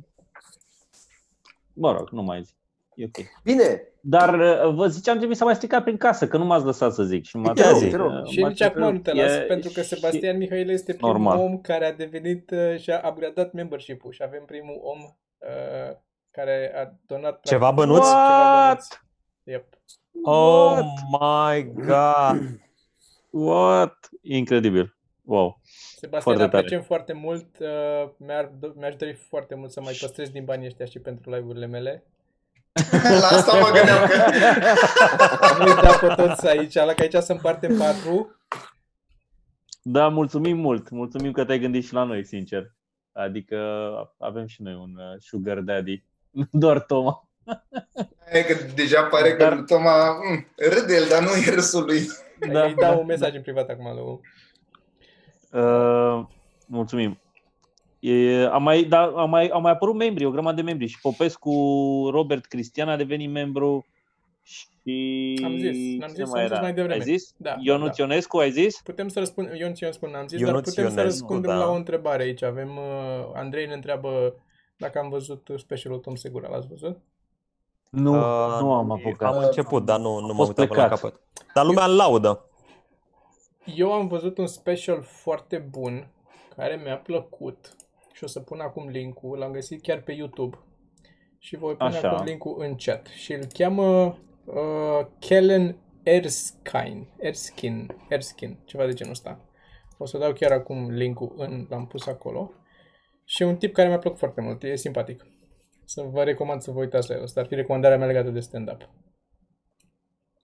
Speaker 3: Mă rog, nu mai zic. E ok.
Speaker 2: Bine,
Speaker 3: Dar uh, vă ziceam ce mi s-a mai stricat prin casă, că nu m-ați lăsat să zic. Și m-ați
Speaker 2: Te rog,
Speaker 3: rupt,
Speaker 2: te rog.
Speaker 3: uh,
Speaker 1: Și
Speaker 3: m-ați
Speaker 1: nici acum nu
Speaker 3: rupt.
Speaker 1: te las,
Speaker 3: E-
Speaker 1: pentru că
Speaker 3: și-
Speaker 1: Sebastian Mihail este primul
Speaker 3: Normal.
Speaker 1: om care a devenit uh, și a upgradat membership-ul și avem primul om uh, care a donat
Speaker 4: Ceva
Speaker 1: practic,
Speaker 4: bănuți?
Speaker 1: Ceva bănuți. Yep.
Speaker 4: Oh
Speaker 3: What?
Speaker 4: my god!
Speaker 3: What? Incredibil. Wow.
Speaker 1: Sebastian,
Speaker 3: Foarte tare.
Speaker 1: apreciem foarte mult. Uh, mi-ar, mi-aș dori foarte mult să mai păstrez din banii ăștia și pentru live-urile mele.
Speaker 5: La asta mă gândeam că...
Speaker 1: Nu-i da pe toți aici, la că aici sunt parte în patru.
Speaker 3: Da, mulțumim mult. Mulțumim că te-ai gândit și la noi, sincer. Adică avem și noi un uh, sugar daddy. Nu doar Toma.
Speaker 5: E că deja pare că
Speaker 3: Dar-
Speaker 5: lui Toma mm, râde el, dar nu e râsul lui.
Speaker 3: Da.
Speaker 1: Îi dau un mesaj în privat acum lui.
Speaker 3: Uh, mulțumim. E, am, mai, da, am, mai, am mai apărut membri, o grămadă de membri. Și Popescu, Robert Cristian a devenit membru. Și
Speaker 1: Am zis, n-am
Speaker 3: cine
Speaker 1: zis, am zis mai devreme.
Speaker 3: Ai zis?
Speaker 1: Da,
Speaker 3: Ionuț
Speaker 1: da.
Speaker 3: Ionescu, ai zis?
Speaker 1: Putem să răspundem, Ion Țion spun, am zis,
Speaker 4: Ionuț
Speaker 1: dar putem să
Speaker 4: Ionescu,
Speaker 1: răspundem
Speaker 4: da.
Speaker 1: la o întrebare aici. Avem, uh, Andrei ne întreabă dacă am văzut specialul Tom Segura, l-ați văzut?
Speaker 3: Nu,
Speaker 4: Uh,
Speaker 3: nu am apucat.
Speaker 4: Am început, dar nu, nu m-am
Speaker 3: fost
Speaker 4: uitat până la
Speaker 3: plecat.
Speaker 4: capăt. Dar lumea îl laudă.
Speaker 1: Eu am văzut un special foarte bun care mi-a plăcut și o să pun acum link-ul, l-am găsit chiar pe YouTube și voi pune
Speaker 3: Așa.
Speaker 1: acum link-ul în chat și îl cheamă uh, Kellen Erskine, Erskine, Erskine, ceva de genul ăsta. O să dau chiar acum link-ul în, l-am pus acolo și e un tip care mi-a plăcut foarte mult, e simpatic. Să vă recomand să vă uitați la el, asta ar fi recomandarea mea legată de stand-up.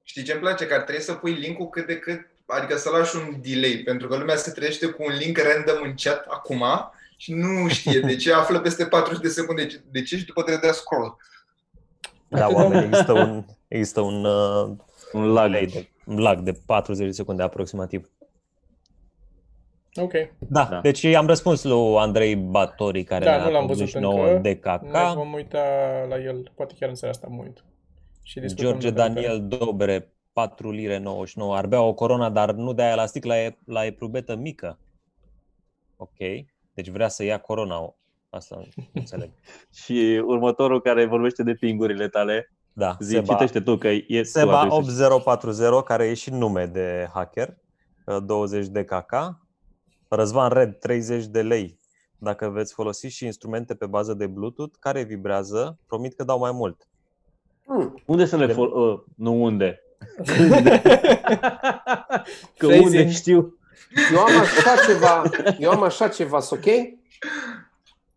Speaker 5: Știi ce îmi place? Că ar trebui să pui linkul cât de cât, adică să lași un delay, pentru că lumea se trezește cu un link random în chat acum și nu știe de ce, află peste 40 de secunde de ce și după trebuie de scroll.
Speaker 4: Da,
Speaker 1: Atât de
Speaker 4: oameni, există un, există un, uh,
Speaker 3: Un lag.
Speaker 4: delay de, un lag de 40 de secunde aproximativ.
Speaker 1: Ok,
Speaker 4: Da,
Speaker 3: Da.
Speaker 4: deci am răspuns lui Andrei Batori, care
Speaker 1: Da,
Speaker 4: ne-a
Speaker 1: nu l-am văzut
Speaker 4: 89
Speaker 1: încă.
Speaker 4: de
Speaker 1: ne
Speaker 4: caca.
Speaker 1: vom uita la el, poate chiar în seara asta mă uit. Și discutăm
Speaker 4: George
Speaker 1: de pe
Speaker 4: Daniel Dobere, 4 lire 99. Ar bea o corona, dar nu de aia la sticla, e, la eprubetă mică. Ok. Deci vrea să ia corona. Asta nu înțeleg.
Speaker 3: Și următorul care vorbește de pingurile tale,
Speaker 4: Da,
Speaker 3: zi,
Speaker 4: Seba,
Speaker 3: citește tu că e tu
Speaker 4: Seba
Speaker 3: ar trebui să
Speaker 4: 8040, care e și nume de hacker, 20 de caca. Răzvan Red, 30 de lei. Dacă veți folosi și instrumente pe bază de Bluetooth care vibrează, promit că dau mai mult.
Speaker 2: Hmm.
Speaker 3: Unde să le
Speaker 4: De-
Speaker 3: fol- uh, Nu unde. Că
Speaker 1: Phrasing.
Speaker 3: unde știu.
Speaker 2: Eu am așa ceva, eu am așa ceva, ok?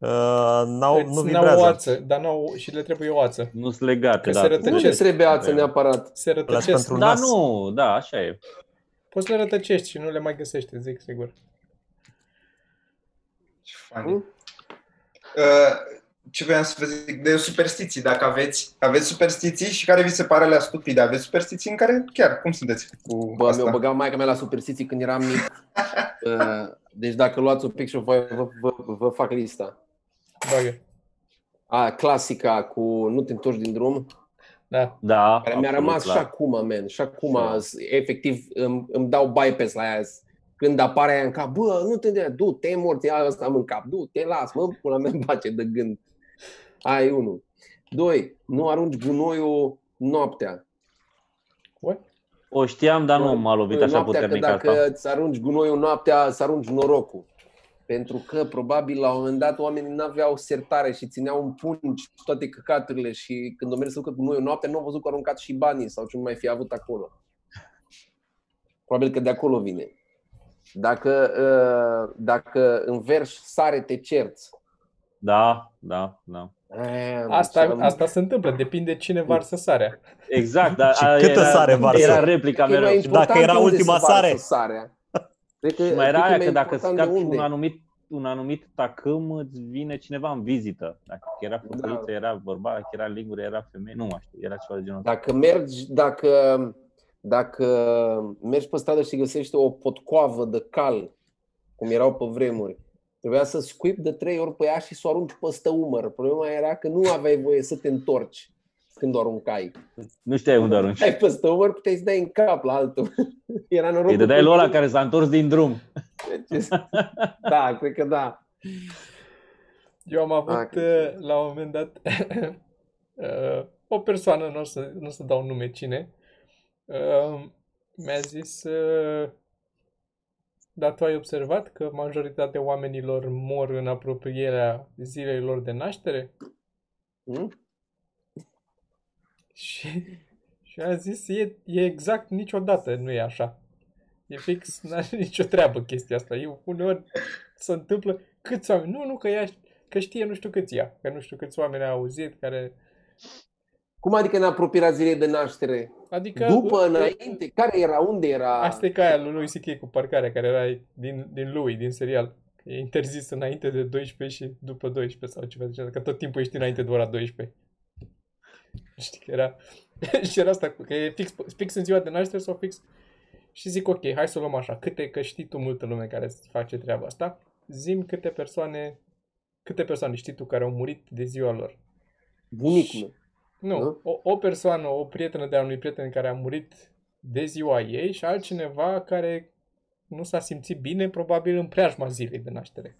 Speaker 4: Uh, n-au,
Speaker 1: Îți
Speaker 4: nu
Speaker 1: n-au
Speaker 4: vibrează.
Speaker 1: oață, dar n-au, și le trebuie o oață.
Speaker 3: Nu sunt legate.
Speaker 1: Că
Speaker 3: da,
Speaker 1: se
Speaker 3: tu-
Speaker 2: Nu
Speaker 1: rătăcesc.
Speaker 2: le trebuie ață neapărat.
Speaker 1: Se
Speaker 4: Las
Speaker 1: rătăcesc.
Speaker 4: pentru
Speaker 3: Da,
Speaker 4: nas.
Speaker 3: nu, da, așa e.
Speaker 1: Poți să le rătăcești și nu le mai găsești, zic sigur.
Speaker 5: Ce funny.
Speaker 2: Hmm?
Speaker 5: Uh, ce vreau să vă zic, de superstiții, dacă aveți, aveți superstiții și care vi se pare alea stupide, aveți superstiții în care chiar, cum sunteți cu
Speaker 2: Bă,
Speaker 5: asta?
Speaker 2: mi-o băga maica mea la superstiții când eram mic. Uh, Deci dacă luați un pic și vă, vă, vă, vă fac lista.
Speaker 1: Bagă.
Speaker 2: A, clasica cu nu te întorci din drum,
Speaker 1: Da.
Speaker 3: Da,
Speaker 2: care mi-a
Speaker 3: absolut
Speaker 2: rămas
Speaker 3: clar.
Speaker 2: și acum, man. Și acum,
Speaker 3: Da.
Speaker 2: efectiv, îmi, îmi dau bypass la aia. Când apare aia în cap, bă, nu te dea, du, te morți, ia ăsta am în cap, du, te las, mă, pula mea îmi face de gând. Aia e unul. Doi, nu arunci gunoiul noaptea.
Speaker 1: What?
Speaker 3: O știam, dar nu m-a lovit așa
Speaker 2: noaptea,
Speaker 3: puternic
Speaker 2: că dacă
Speaker 3: asta.
Speaker 2: îți arunci gunoiul noaptea, să arunci norocul. Pentru că, probabil, la un moment dat, oamenii nu aveau sertare și țineau în pungi toate căcaturile și când o mers să ducă gunoiul noaptea, nu au văzut că au aruncat și banii sau ce nu mai fi avut acolo. Probabil că de acolo vine. Dacă, uh, dacă înverși sare, te cerți.
Speaker 3: Da, da, da.
Speaker 2: Aia,
Speaker 1: Asta,
Speaker 2: deci,
Speaker 1: asta se întâmplă, depinde cine varsă sarea.
Speaker 3: Exact, dar
Speaker 4: Și
Speaker 3: aia
Speaker 4: câtă
Speaker 3: era,
Speaker 4: sare varsă?
Speaker 3: Era replica
Speaker 2: e mai
Speaker 3: mereu.
Speaker 2: important
Speaker 4: dacă era
Speaker 2: de unde
Speaker 4: ultima
Speaker 2: se varsă
Speaker 4: sare.
Speaker 2: Sarea. Cred că,
Speaker 3: Și mai
Speaker 2: cred
Speaker 3: era
Speaker 2: e
Speaker 3: aia
Speaker 2: mai
Speaker 3: că dacă
Speaker 2: important de
Speaker 3: scapi
Speaker 2: unde.
Speaker 3: un anumit, un anumit tacâm, îți vine cineva în vizită. Dacă era făculiță,
Speaker 2: Da.
Speaker 3: era bărbat, dacă era lingură, era femeie, nu mai știu, era ceva de genul ăsta.
Speaker 2: Dacă mergi, dacă, dacă mergi pe stradă și găsești o potcoavă de cal, cum erau pe vremuri, trebuia să scuip de trei ori pe ea și să o arunci peste umăr. Problema era că nu aveai voie să te întorci când o aruncai.
Speaker 3: Nu știai unde arunci.
Speaker 2: Ai peste umăr, puteai să dai în cap la altul. Era noroc.
Speaker 3: Îi dădeai lui ăla care s-a întors din drum.
Speaker 2: Da, cred că da.
Speaker 1: Eu am avut
Speaker 2: Ah,
Speaker 1: uh, la un moment dat uh, o persoană, nu o să, nu o să dau nume cine, uh, mi-a zis uh, dar tu ai observat că majoritatea oamenilor mor în apropierea zilei lor de naștere?
Speaker 2: Hm?
Speaker 1: Și, și a zis, e, e exact niciodată nu e așa. E fix, n-are nicio treabă chestia asta. Eu uneori se întâmplă câți oameni, nu, nu, că, ea, că știe nu știu câți ea, că nu știu câți oameni au auzit, care...
Speaker 2: Cum adică în apropierea zilei de naștere?
Speaker 1: Adică...
Speaker 2: După, înainte? Care era? Unde era?
Speaker 1: Asta e ca aia lui Louis C.K. cu parcarea, care era din, din Louis, din serial. E interzis înainte de 12 și după 12 sau ceva de genul, că tot timpul ești înainte de ora 12. Știi că era... și era asta, că e fix, fix în ziua de naștere sau fix... Și zic, ok, hai să o luăm așa, câte, că știi tu multă lume care face treaba asta, zim câte persoane, câte persoane știi tu care au murit de ziua lor.
Speaker 2: Bunicul meu.
Speaker 1: Nu,
Speaker 2: Nu?
Speaker 1: o, o persoană, o prietenă de-a unui prieten care a murit de ziua ei și altcineva care nu s-a simțit bine, probabil în preajma zilei de naștere.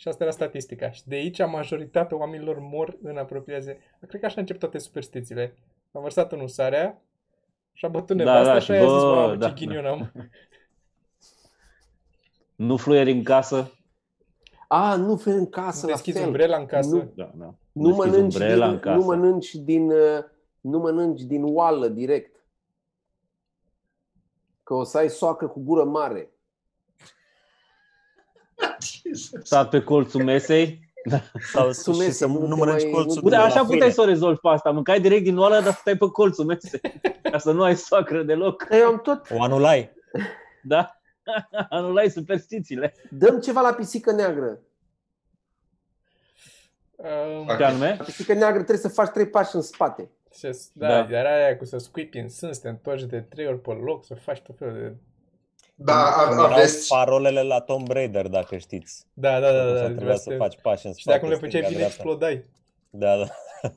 Speaker 1: Și asta era statistica. Și de aici majoritatea oamenilor mor în apropiere zi. Cred că așa încep toate superstițiile. A vărsat unul sarea și a bătut
Speaker 3: Da,
Speaker 1: nevasta
Speaker 3: da,
Speaker 1: și
Speaker 3: și
Speaker 1: aia a zis,
Speaker 3: bă,
Speaker 1: mamă,
Speaker 3: da,
Speaker 1: ce ghinion am.
Speaker 3: Nu fluieri în casă.
Speaker 2: A, nu feri în casă la
Speaker 1: Deschizi
Speaker 2: fel.
Speaker 1: umbrela în casă.
Speaker 2: Nu.
Speaker 3: Da, da.
Speaker 2: Nu
Speaker 3: Deschizi
Speaker 2: mănânci,
Speaker 3: umbrela
Speaker 2: din,
Speaker 3: în casă.
Speaker 2: nu mănânci din uh, nu mănânci din oală direct. Că o să ai soacă cu gură mare.
Speaker 3: Stat pe colțul mesei.
Speaker 4: Sau
Speaker 2: Sumese,
Speaker 4: și să
Speaker 2: nu
Speaker 4: nu
Speaker 2: te
Speaker 4: mănânci
Speaker 2: mai-
Speaker 4: colțul
Speaker 2: nu
Speaker 3: Uite,
Speaker 2: te
Speaker 4: de
Speaker 3: așa
Speaker 4: la
Speaker 3: puteai
Speaker 4: frâne.
Speaker 3: să o rezolvi pe asta. Mâncai direct din oală, dar stai pe colțul mesei. Ca să nu ai soacră deloc.
Speaker 2: Dar eu am tot,
Speaker 4: O anulai.
Speaker 3: Da? Anulai superstițiile.
Speaker 2: dăm ceva la pisică neagră.
Speaker 1: Um,
Speaker 3: Ce anume?
Speaker 2: La pisică neagră trebuie să faci trei pași în spate.
Speaker 1: ce, da,
Speaker 3: Da.
Speaker 1: era aia cu să scuipi în sân, să te întorci de trei ori pe loc, să faci tot felul de...
Speaker 5: Da, a-
Speaker 4: Erau
Speaker 5: aveți...
Speaker 4: parolele la Tomb Raider, dacă știți.
Speaker 1: Da, da, da,
Speaker 4: Cum
Speaker 1: da,
Speaker 4: să
Speaker 1: trebuia
Speaker 4: trebuia
Speaker 1: să
Speaker 4: să
Speaker 1: te...
Speaker 4: faci pași în
Speaker 1: Și
Speaker 4: spate.
Speaker 1: dacă nu le făceai
Speaker 4: stânga,
Speaker 1: bine,
Speaker 4: dreapta.
Speaker 1: explodai.
Speaker 4: Da, da.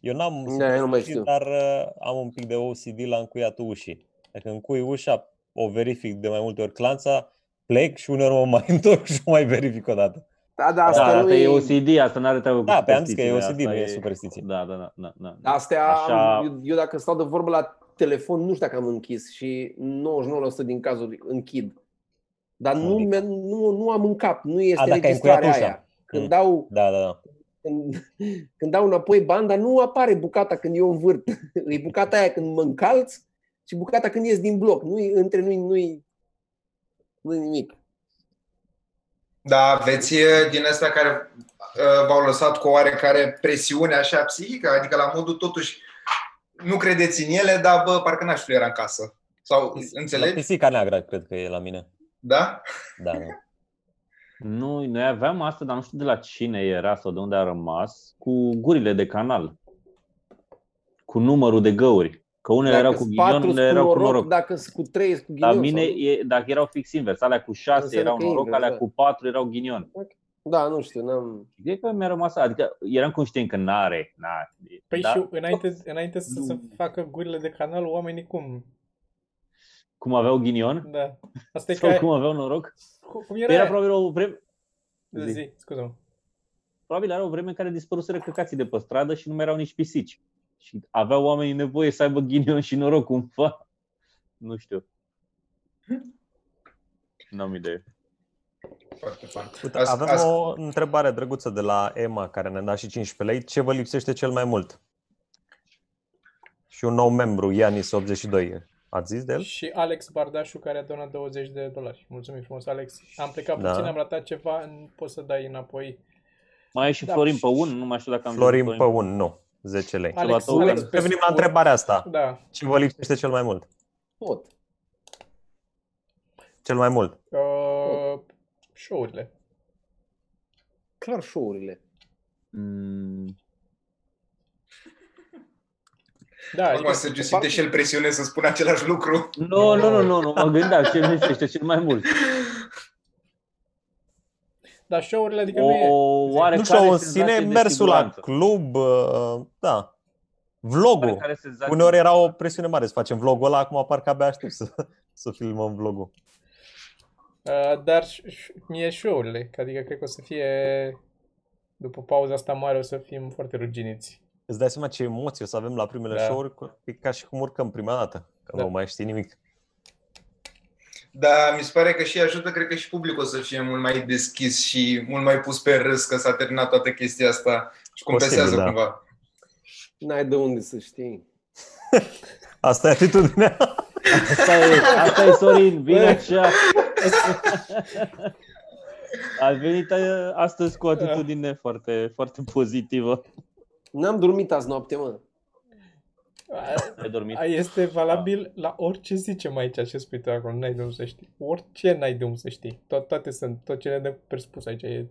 Speaker 4: Eu n-am
Speaker 2: Da, eu nu mai
Speaker 4: superstiții,
Speaker 2: știu.
Speaker 4: dar uh, am un pic de OCD la încuiatul ușii. Dacă încui ușa, o verific de mai multe ori clanța, plec și uneori mă mai întorc și o mai verific o dată.
Speaker 2: Da, da,
Speaker 3: Da,
Speaker 2: asta
Speaker 3: asta
Speaker 2: nu
Speaker 3: e
Speaker 2: e...
Speaker 3: OCD, asta nu are treabă cu
Speaker 4: Da, pe am zis că e
Speaker 3: superstițiile,
Speaker 4: OCD, nu
Speaker 3: asta
Speaker 4: e superstiție.
Speaker 3: Da, da, da. da, da.
Speaker 2: Astea,
Speaker 3: Așa-
Speaker 2: eu, eu dacă stau de vorbă la telefon, nu știu dacă am închis și 99% din cazuri închid. Dar nu,
Speaker 4: Adică?
Speaker 2: nu, nu am în cap, nu este
Speaker 4: A, dacă ai încuiat
Speaker 2: registrarea
Speaker 4: ușa.
Speaker 2: aia. Când
Speaker 4: Mm.
Speaker 2: dau,
Speaker 4: Da, da, da.
Speaker 2: când, când dau înapoi banda, nu apare bucata când eu învârt. E bucata aia când mă încalț și bucata când ies din bloc. Nu între nu nu nu nimic.
Speaker 5: Da, aveți e, din astea care uh, v-au lăsat cu oarecare presiune așa psihică? Adică la modul totuși nu credeți în ele, dar bă, parcă n-aș fluiera în casă. Sau
Speaker 4: La
Speaker 5: înțelegi?
Speaker 4: pisica neagră, cred că e la mine.
Speaker 5: Da?
Speaker 4: Da, da.
Speaker 3: Nu, noi aveam asta, dar nu știu de la cine era sau de unde a rămas, cu gurile de canal. Cu numărul de găuri. Că unele erau cu
Speaker 2: sunt
Speaker 3: ghinion,
Speaker 2: patru,
Speaker 3: unele
Speaker 2: cu
Speaker 3: erau cu
Speaker 2: noroc,
Speaker 3: noroc.
Speaker 2: Dacă sunt cu trei, sunt cu ghinion.
Speaker 3: La mine,
Speaker 2: sau nu?
Speaker 3: e, dacă erau fix invers, alea cu șase
Speaker 2: Înseamnă
Speaker 3: erau
Speaker 2: că e
Speaker 3: noroc,
Speaker 2: invers,
Speaker 3: alea
Speaker 2: da.
Speaker 3: cu patru erau ghinion.
Speaker 2: Da, nu știu, n-am...
Speaker 3: Cred că mi-a rămas, adică eram conștient că n-are, n-are.
Speaker 1: Păi
Speaker 3: da?
Speaker 1: și înainte, înainte să
Speaker 3: Nu.
Speaker 1: se facă gurile de canal, oamenii cum?
Speaker 3: Cum aveau ghinion?
Speaker 1: Da. Asta e
Speaker 3: Sau
Speaker 1: ca...
Speaker 3: cum aveau noroc?
Speaker 1: Cum, cum
Speaker 3: Păi
Speaker 1: era?
Speaker 3: Era
Speaker 1: aia?
Speaker 3: probabil o vreme,
Speaker 1: Zi, zi, scuză-mă.
Speaker 3: probabil era o vreme în care dispăruseră căcații de pe stradă și nu mai erau nici pisici. Și aveau oamenii nevoie să aibă ghinion și noroc cumva. Nu știu. N-am idee.
Speaker 5: Foarte fain.
Speaker 4: Uite,
Speaker 5: As-
Speaker 4: avem
Speaker 5: as-
Speaker 4: o întrebare drăguță de la Emma, care ne-a dat și 15 lei. Ce vă lipsește cel mai mult? Și un nou membru, Ianis82. Ați zis de el?
Speaker 1: Și Alex Bardașu care a donat 20 de dolari. Mulțumim frumos, Alex. Am plecat
Speaker 4: Da.
Speaker 1: puțin, am ratat ceva, nu poți să dai înapoi.
Speaker 3: Mai e și
Speaker 1: Da,
Speaker 3: Florin
Speaker 1: și-
Speaker 3: pe un, nu mai știu dacă am
Speaker 4: Florin
Speaker 3: zis
Speaker 4: pe un, nu. 10 lei.
Speaker 1: Alex,
Speaker 3: tot-
Speaker 1: Alex pe
Speaker 4: Revenim la
Speaker 1: scurt.
Speaker 4: întrebarea asta.
Speaker 1: Da.
Speaker 4: Ce vă lipsește cel mai mult?
Speaker 2: Tot.
Speaker 4: Cel mai mult.
Speaker 1: Uh, show-urile.
Speaker 2: Clar show-urile.
Speaker 3: Mm,
Speaker 1: Da,
Speaker 5: Acum
Speaker 1: adică,
Speaker 5: Sergiu simte și el presiune să spună același lucru.
Speaker 3: Nu, nu, nu, nu, nu, mă gândeam ce mi lipsește cel mai mult.
Speaker 1: da, show-urile, adică nu e...
Speaker 3: O
Speaker 4: Nu
Speaker 3: oarecare
Speaker 4: știu, în
Speaker 3: senzație
Speaker 4: sine,
Speaker 3: de
Speaker 4: mersul la
Speaker 3: siguranță.
Speaker 4: club, uh, da. Vlogul.
Speaker 3: Oarecare senzație-
Speaker 4: Uneori era o presiune mare să facem vlogul ăla, acum parcă abia aștept să, să filmăm vlogul.
Speaker 1: Uh, dar și- și- mie show-urile, că adică cred că o să fie... După pauza asta mare o să fim foarte ruginiți.
Speaker 4: Îți dai seama ce emoții o să avem la primele
Speaker 1: Da.
Speaker 4: show-uri? E ca și cum urcăm prima dată, că
Speaker 1: Da.
Speaker 4: nu mai știi nimic.
Speaker 5: Dar mi se pare că și ajută, cred că și publicul o să fie mult mai deschis și mult mai pus pe râs că s-a terminat toată chestia asta și compensează
Speaker 4: Posibil, da.
Speaker 5: cumva.
Speaker 2: N-ai de unde să știi.
Speaker 4: Asta e atitudinea.
Speaker 3: Asta e, asta e Sorin, vine așa. Ai venit uh, astăzi cu o atitudine foarte, foarte pozitivă.
Speaker 2: N-am dormit azi noapte, mă.
Speaker 3: Ai dormit?
Speaker 1: A, Este valabil la orice zicem aici ce spui tu acolo, n-ai de unde să știi. Orice n-ai de unde să știi. Tot, toate sunt, tot ce ne de presupus aici e...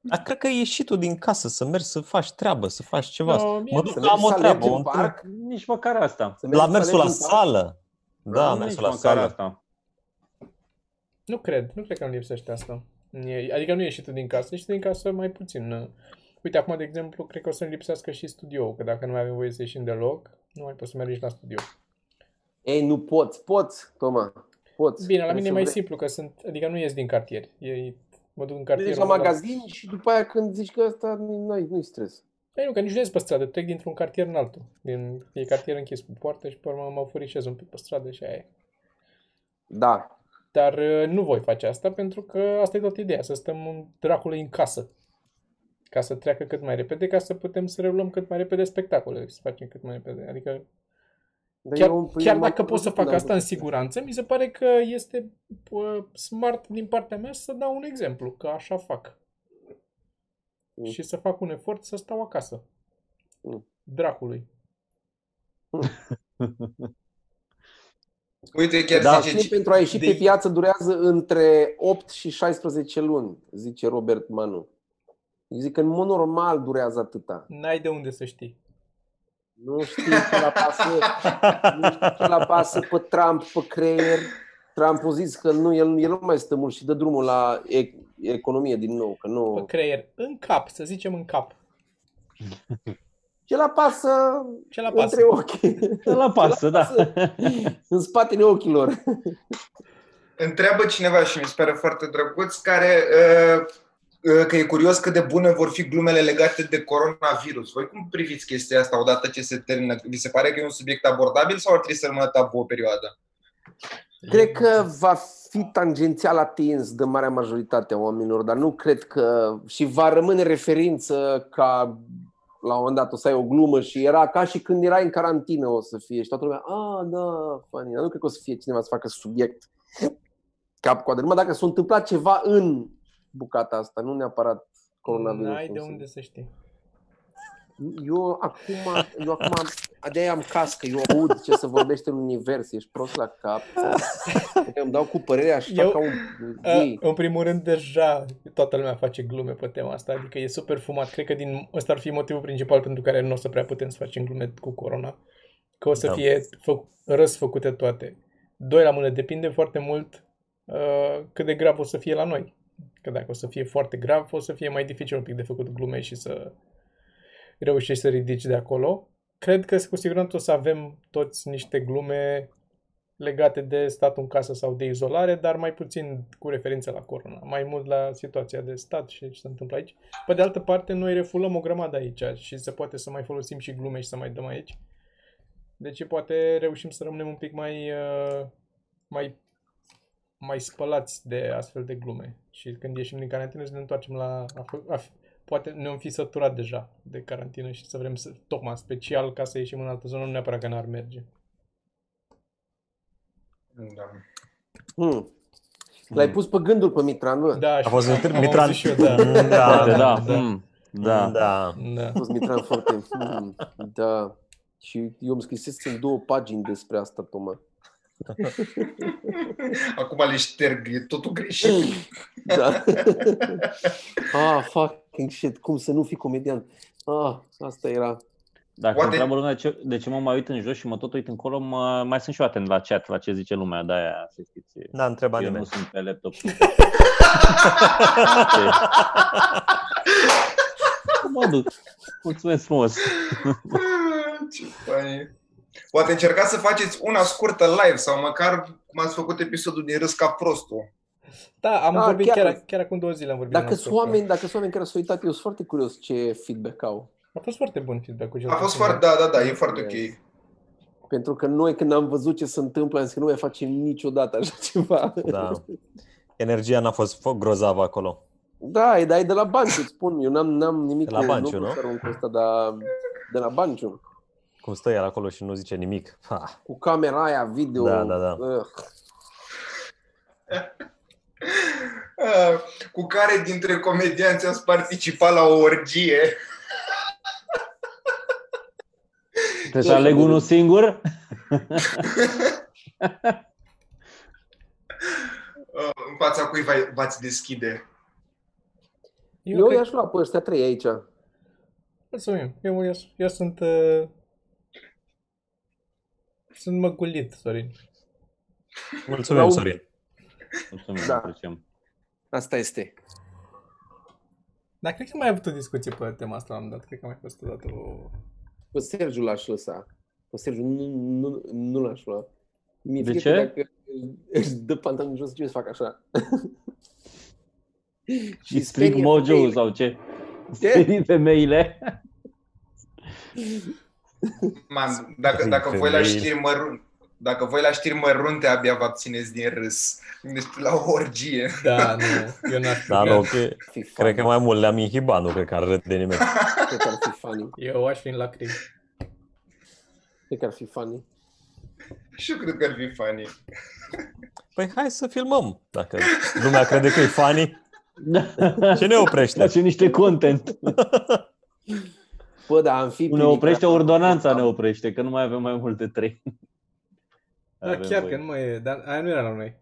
Speaker 4: Dar cred că ieși tu din casă, să mergi să faci treabă, să faci ceva.
Speaker 1: No, mie
Speaker 4: mă
Speaker 1: nu.
Speaker 4: duc,
Speaker 2: Să
Speaker 4: am
Speaker 2: mergi
Speaker 4: o
Speaker 2: să
Speaker 4: treabă.
Speaker 2: alergi
Speaker 4: o
Speaker 2: în
Speaker 4: întâlnire.
Speaker 2: parc.
Speaker 3: Nici măcar asta.
Speaker 2: Să mergi
Speaker 4: La
Speaker 2: să
Speaker 4: mersul la
Speaker 2: alergi în parc.
Speaker 4: sală. Da,
Speaker 3: Nu,
Speaker 4: mersul
Speaker 3: nici
Speaker 4: la
Speaker 3: măcar
Speaker 4: sală.
Speaker 3: asta.
Speaker 1: Nu cred, nu cred că îmi lipsește asta. E- Adică nu ieși tu din casă, ieși tu din casă mai puțin. Uite, acum, de exemplu, cred că o să-mi lipsească și studioul, că dacă nu mai avem voie să ieșim deloc, nu mai poți să mergi la studio.
Speaker 2: Ei, nu poți, poți, Toma. Poți.
Speaker 1: Bine, la
Speaker 2: Trebuie
Speaker 1: mine e
Speaker 2: să
Speaker 1: mai
Speaker 2: vrei.
Speaker 1: simplu, că sunt, adică nu ies din cartier. E, mă duc în cartier.
Speaker 2: Mergi la magazin și după aia când zici că ăsta nu-i, nu-i stres.
Speaker 1: Păi nu, că nici nu ies pe stradă, trec dintr-un cartier în altul. Din, e cartier închis cu poartă și pe urmă mă furișez un pic pe stradă și aia e.
Speaker 2: Da.
Speaker 1: Dar uh, nu voi face asta pentru că asta e tot ideea, să stăm în dracului în casă. Ca să treacă cât mai repede, ca să putem să reluăm cât mai repede spectacolele, să facem cât mai repede. Adică
Speaker 2: Dar
Speaker 1: chiar,
Speaker 2: eu-
Speaker 1: chiar
Speaker 2: eu
Speaker 1: dacă
Speaker 2: m-am
Speaker 1: pot să
Speaker 2: gândit
Speaker 1: fac
Speaker 2: când am
Speaker 1: asta în
Speaker 2: văzut.
Speaker 1: siguranță, mi se pare că este uh, smart din partea mea să dau un exemplu, că așa fac.
Speaker 2: Mm.
Speaker 1: Și să fac un efort să stau acasă.
Speaker 2: Mm.
Speaker 1: Dracului.
Speaker 5: Uite, chiar
Speaker 3: Da,
Speaker 5: zice,
Speaker 2: Vaccin pentru a ieși
Speaker 1: de-
Speaker 2: pe piață durează între 8 și 16 luni, zice Robert Manu. Eu zic că în mod normal durează atâta.
Speaker 1: N-ai de unde să știi.
Speaker 2: Nu știu ce la pasă, nu știu ce la pasă pe Trump, pe creier. Trump a zis că nu, el, el nu mai stă mult și dă drumul la e, economie din nou, că
Speaker 1: Pe
Speaker 2: nu...
Speaker 1: creier, în cap, să zicem în cap.
Speaker 2: Ce la pasă
Speaker 1: Ce la pasă?
Speaker 2: între ochi.
Speaker 3: La pasă, da.
Speaker 2: În spatele ochilor.
Speaker 5: Întreabă cineva și mi se pare foarte drăguț care uh, uh, că e curios cât de bune vor fi glumele legate de coronavirus. Voi cum priviți chestia asta odată ce se termină? Vi se pare că e un subiect abordabil sau ar trebui să rămână tabu o perioadă?
Speaker 2: Cred că va fi tangențial atins de marea majoritate a oamenilor, dar nu cred că și va rămâne referință ca la un moment dat o să ai o glumă și era ca și când erai în carantină o să fie și toată lumea, a, da, funny, dar nu cred că o să fie cineva să facă subiect cap coadă. Numai dacă s-a întâmplat ceva în bucata asta, nu neapărat coronavirus.
Speaker 1: N-ai de unde să știi.
Speaker 2: Eu acum, eu acum de am cască, eu aud ce se vorbește în univers, ești prost la cap. Eu îmi dau cu părerea așa
Speaker 1: Eu-
Speaker 2: ca un
Speaker 1: Uh,
Speaker 2: gay.
Speaker 1: în primul rând, deja toată lumea face glume pe tema asta, adică e super fumat. Cred că din ăsta ar fi motivul principal pentru care nu o să prea putem să facem glume cu corona. Că o să
Speaker 4: Da.
Speaker 1: fie fă, răsfăcute toate. Doi la mână, depinde foarte mult uh, cât de grav o să fie la noi. Că dacă o să fie foarte grav, o să fie mai dificil un pic de făcut glume și să reușești să ridici de acolo. Cred că cu siguranță o să avem toți niște glume legate de statul în casă sau de izolare, dar mai puțin cu referință la corona, mai mult la situația de stat și ce se întâmplă aici. Pe de altă parte, noi refulăm o grămadă aici și se poate să mai folosim și glume și să mai dăm aici. Deci poate reușim să rămânem un pic mai, uh, mai, mai spălați de astfel de glume. Și când ieșim din carantină să ne întoarcem la... A, fă- a, fi- poate ne-am fi săturat deja de carantină și să vrem să, tocmai special ca să ieșim în altă zonă, nu neapărat că n-ar merge.
Speaker 5: Da.
Speaker 2: Hmm. L-ai pus pe gândul pe Mitran, bă?
Speaker 1: Da,
Speaker 4: A fost
Speaker 1: am,
Speaker 4: Mitran.
Speaker 1: am
Speaker 4: Mitran.
Speaker 1: auzit și eu, da.
Speaker 4: Da,
Speaker 3: Da,
Speaker 4: da,
Speaker 3: da.
Speaker 1: da.
Speaker 3: mm, Da.
Speaker 4: da.
Speaker 1: da.
Speaker 2: A fost Mitran foarte... Hmm. Da. Și eu îmi scrisesem două pagini despre asta, Toma.
Speaker 5: Acum le șterg, e totul greșit.
Speaker 2: Da. ah, fucking shit, cum să nu fii comedian? Ah, asta era.
Speaker 3: Dacă
Speaker 5: Poate-
Speaker 3: întreabă lumea ce, de ce mă mai uit în jos și mă tot uit încolo, mă, mai sunt și eu atent la chat, la ce zice lumea, de-aia, să știți.
Speaker 4: N-a întrebat
Speaker 3: eu nu
Speaker 4: nimeni.
Speaker 3: sunt pe laptop. mă duc. Mulțumesc frumos.
Speaker 5: Ce funny. Poate încercați să faceți una scurtă live sau măcar cum ați făcut episodul din Râs ca prostul.
Speaker 1: Da, am
Speaker 2: Da,
Speaker 1: vorbit
Speaker 2: chiar-
Speaker 1: chiar, chiar acum două zile am vorbit.
Speaker 2: Dacă
Speaker 1: în
Speaker 2: sunt
Speaker 1: asta.
Speaker 2: oameni, dacă sunt oameni care s-au uitat, eu sunt foarte curios ce feedback au.
Speaker 1: A fost foarte bun feedback-ul. cel
Speaker 5: A fost
Speaker 1: puțin.
Speaker 5: foarte, da, da, da, e foarte ok.
Speaker 2: Yes. Pentru că noi când am văzut ce se întâmplă, am zis că nu mai facem niciodată așa ceva.
Speaker 4: Da. Energia n-a fost foc grozavă acolo.
Speaker 2: Da, e, dar e de la Banciu, îți spun. Eu n-am, n-am nimic
Speaker 4: De la Banciu,
Speaker 2: nu?
Speaker 4: nu?
Speaker 2: să arunc cu ăsta, dar de la Banciu.
Speaker 4: Cum stă el acolo și nu zice nimic. Ha.
Speaker 2: Cu camera aia, video.
Speaker 4: Da, da, da.
Speaker 2: Uh,
Speaker 5: Ah, Cu care dintre comedianți ați participat la o orgie?
Speaker 3: Trebuie să aleg unul singur?
Speaker 5: Ah, În fața cui v- v-ați deschide?
Speaker 1: Eu,
Speaker 2: Eu
Speaker 1: cred...
Speaker 2: i-aș lua pe ăștia trei aici.
Speaker 1: Mulțumim. Eu, eu, eu sunt... Uh... Sunt măgulit, Sorin.
Speaker 4: Mulțumim,
Speaker 2: Raul.
Speaker 4: Sorin.
Speaker 3: Mulțumim,
Speaker 2: Da.
Speaker 3: apreciem.
Speaker 2: Asta este.
Speaker 1: Dar cred că mai am avut o discuție pe tema asta la un dat. Cred că a mai fost o dată o...
Speaker 2: Pe Sergiu l-aș lăsa. Pe Sergiu nu, nu, nu l-aș lua. Mi-e
Speaker 3: De
Speaker 2: frică
Speaker 3: ce?
Speaker 2: Dacă, își dă pantaloni jos și ce să fac așa.
Speaker 3: Și stric
Speaker 2: sperie
Speaker 3: mojo
Speaker 2: femeile.
Speaker 3: sau ce?
Speaker 2: Ce?
Speaker 3: Sperii femeile.
Speaker 5: Man, dacă, dacă voi la știri mărunt, dacă voi la știri mărunte abia vă abțineți din râs. Deci la o orgie.
Speaker 1: Da, nu, eu n-aș
Speaker 4: Da,
Speaker 1: putea.
Speaker 4: nu, că,
Speaker 2: Fi funny.
Speaker 4: cred că mai mult le-am inhibat, nu cred că ar râde nimeni.
Speaker 2: Cred că ar fi funny.
Speaker 1: Eu aș fi în lacrimi.
Speaker 2: Cred că ar fi funny.
Speaker 5: Și eu cred că ar fi funny.
Speaker 4: Păi hai să filmăm. Dacă lumea crede că e funny, ce ne oprește?
Speaker 3: Face niște content.
Speaker 2: Bă, da, am fi
Speaker 3: Nu ne oprește ordonanța, ne oprește, că nu mai avem mai multe trei.
Speaker 1: Da,
Speaker 3: Avem
Speaker 1: chiar
Speaker 3: voie.
Speaker 1: că nu mai e, dar aia nu era la noi.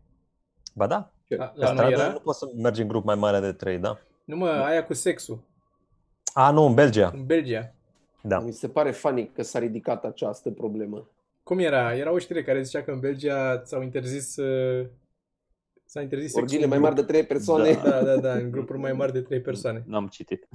Speaker 4: Ba da,
Speaker 1: La,
Speaker 4: la
Speaker 1: la noi
Speaker 4: stradă
Speaker 1: era?
Speaker 4: nu poți să mergi în grup mai mare de trei, da?
Speaker 1: Nu mă, aia cu sexul,
Speaker 4: A, nu, în Belgia.
Speaker 1: în Belgia.
Speaker 4: Da.
Speaker 2: Mi se pare funny că s-a ridicat această problemă.
Speaker 1: Cum era? Era o știre care zicea că în Belgia s-au interzis uh, s-a interzis sexul
Speaker 2: Orgiile
Speaker 1: în
Speaker 2: mai
Speaker 1: grup.
Speaker 2: mari de trei persoane.
Speaker 1: Da, da, da, în grupuri mai mari de trei persoane.
Speaker 3: N-am citit.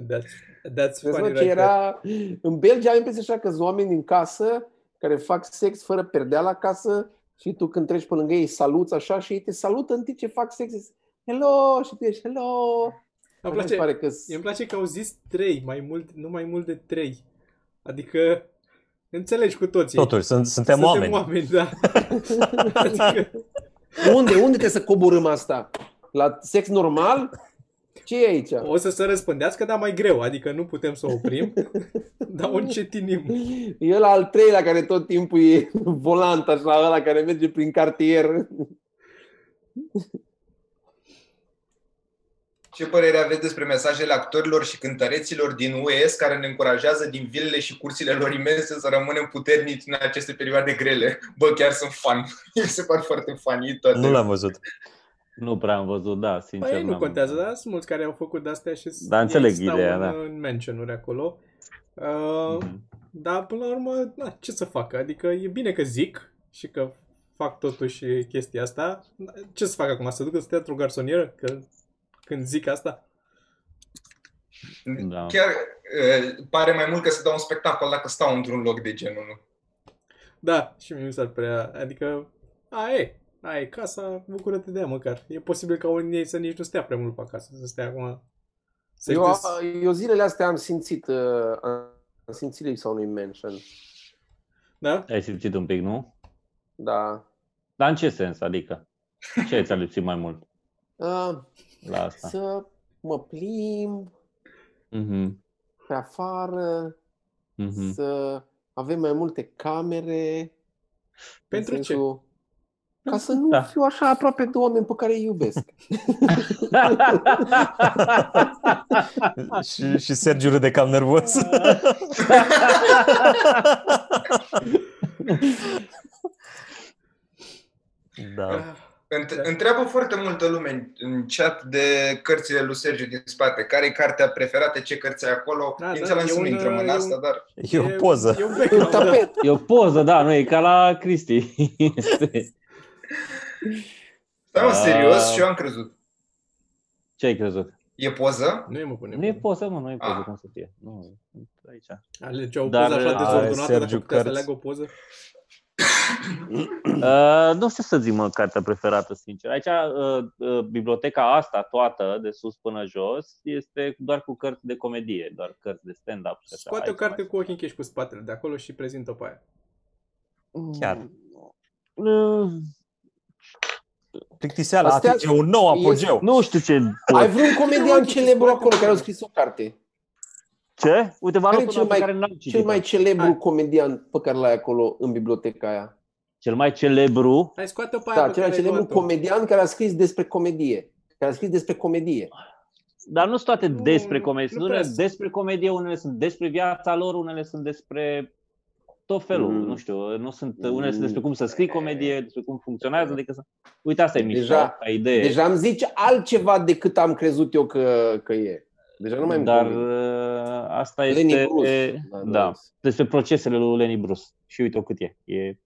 Speaker 1: That's, that's
Speaker 2: Vezi, mă,
Speaker 1: funny
Speaker 2: ce
Speaker 1: right there.
Speaker 2: era... În Belgia am impresia așa că sunt oameni în casă care fac sex fără perdea la casă și tu când treci pe lângă ei saluți așa și ei te salută în timp ce fac sex. Zici, Hello! Și tu ești hello!
Speaker 1: Îmi
Speaker 2: Așa mi se
Speaker 1: place,
Speaker 2: pare că
Speaker 1: îmi place că au zis trei, mai mult, nu mai mult de trei. Adică înțelegi cu toții.
Speaker 4: Totuși, sunt, suntem,
Speaker 1: Suntem
Speaker 4: oameni.
Speaker 1: oameni, da. adică,
Speaker 2: Unde? Unde trebuie să coborâm asta? La sex normal? Ce e aici?
Speaker 1: o să se răspândească, dar mai greu. Adică nu putem să o oprim, dar o încetinim.
Speaker 2: E la al treilea care tot timpul e volant așa, ăla care merge prin cartier.
Speaker 5: Ce părere aveți despre mesajele actorilor și cântăreților din US care ne încurajează din vilele și curțile lor imense să rămânem puternici în aceste perioade grele? Bă, chiar sunt fan. Mi se par foarte funny toate.
Speaker 4: Nu l-am văzut.
Speaker 3: Nu prea am văzut, da, sincer.
Speaker 1: Păi nu
Speaker 3: n-am-
Speaker 1: contează, dar sunt mulți care au făcut de-astea și
Speaker 3: Da, înțeleg
Speaker 1: ei stau
Speaker 3: ideea,
Speaker 1: în,
Speaker 3: da.
Speaker 1: în mention-uri acolo. Uh,
Speaker 3: Mhm.
Speaker 1: Dar până la urmă, na, ce să facă? Adică e bine că zic și că fac totuși chestia asta. Ce să fac acum? Să ducă să teatru garsonieră? Că când zic asta?
Speaker 3: Da.
Speaker 5: Chiar uh, pare mai mult că se dau un spectacol dacă stau într-un loc de genul. Nu?
Speaker 1: Da, și mie mi s-ar prea... Adică, a, e, a, e casa, bucură-te de ea măcar. E posibil ca unii din ei să nici nu stea prea mult pe acasă, să stea acum... Să
Speaker 2: Eu, eu zilele astea am simțit, uh, am simțit lipsa unui mention.
Speaker 1: Da?
Speaker 3: Ai simțit un pic, nu?
Speaker 2: Da.
Speaker 3: Dar în ce sens? Adică? Ce ți-a lipsit mai mult
Speaker 2: Uh,
Speaker 3: la asta?
Speaker 2: să mă plimb
Speaker 3: Mhm.
Speaker 2: pe afară,
Speaker 3: Mhm.
Speaker 2: să avem mai multe camere.
Speaker 1: Pentru
Speaker 2: în
Speaker 1: ce?
Speaker 2: Sensul- Ca să nu
Speaker 3: Da.
Speaker 2: fiu așa aproape de oameni pe care îi iubesc.
Speaker 4: și, și Sergiu râde cam nervos. da.
Speaker 1: Ah,
Speaker 5: Înt- Întreabă foarte multă lume în- în chat de cărțile lui Sergiu din spate. Care e cartea preferată? Ce cărți ai acolo?
Speaker 1: Da, da,
Speaker 5: Inițial am zis
Speaker 1: e
Speaker 5: să nu
Speaker 1: un,
Speaker 5: intrăm în
Speaker 1: e
Speaker 5: asta,
Speaker 1: un-
Speaker 5: dar
Speaker 4: E o poză.
Speaker 1: E un
Speaker 2: Un
Speaker 1: background, da.
Speaker 2: tapet.
Speaker 3: E o poză, da, nu e ca la Cristi. Este...
Speaker 5: Stai mă,
Speaker 3: Ah.
Speaker 5: serios, și eu am crezut.
Speaker 3: Ce ai crezut?
Speaker 5: E poză?
Speaker 1: Nu e mă pune.
Speaker 3: Nu e poză, mă, nu e poză,
Speaker 5: Ah.
Speaker 3: cum să fie. Nu, aici.
Speaker 1: Alege o
Speaker 3: Dar
Speaker 1: poză așa
Speaker 3: are
Speaker 1: dezordonată dacă
Speaker 4: Sergiu
Speaker 1: putea să
Speaker 4: cărți.
Speaker 1: aleagă o poză.
Speaker 3: Uh, nu știu să zic, mă, cartea preferată, sincer. Aici, uh, uh, biblioteca asta toată, de sus până jos, este doar cu cărți de comedie, doar cărți de stand-up. și așa.
Speaker 1: Scoate o
Speaker 3: Aici
Speaker 1: carte
Speaker 3: mai
Speaker 1: cu ochii închiși cu spatele de acolo și prezintă-o pe aia.
Speaker 4: Chiar.
Speaker 3: Uh,
Speaker 4: Plictiseala
Speaker 2: Astea-
Speaker 4: atinge un nou apogeu.
Speaker 3: Nu știu ce...
Speaker 2: Ai vreun comedian celebru acolo care a scris o carte?
Speaker 3: Ce? Uite, vă
Speaker 2: Care
Speaker 3: arăt
Speaker 2: e cel
Speaker 3: una pe
Speaker 2: mai-
Speaker 3: care n-am citit
Speaker 2: Cel mai celebru
Speaker 1: Hai.
Speaker 2: comedian pe care l-ai acolo în biblioteca aia.
Speaker 3: Cel mai celebru
Speaker 1: Hai, scoate-o pe aia
Speaker 2: Da,
Speaker 1: pe
Speaker 2: cel mai
Speaker 1: care ai
Speaker 2: celebru
Speaker 1: luat-o.
Speaker 2: comedian care a scris despre comedie. Care a scris despre comedie.
Speaker 3: Dar nu sunt toate
Speaker 1: Nu,
Speaker 3: despre
Speaker 1: nu-
Speaker 3: comedie.
Speaker 1: nu
Speaker 3: Sunt
Speaker 1: prea
Speaker 3: unele despre comedie, unele sunt despre viața lor, unele sunt despre tot felul.
Speaker 2: Mm.
Speaker 3: Nu știu, nu sunt,
Speaker 2: Mm.
Speaker 3: unele sunt despre cum să scrii comedie, despre cum funcționează. Adică să... Uite, asta e mișto,
Speaker 2: Deja-
Speaker 3: ca idee.
Speaker 2: Deja îmi zice altceva decât am crezut eu că, că e. Deja nu mai
Speaker 3: Dar
Speaker 2: îmi convine.
Speaker 3: uh, asta
Speaker 2: Lenny
Speaker 3: este
Speaker 2: Bruce.
Speaker 3: da, despre procesele lui Lenny Bruce. Și uite cât e. e...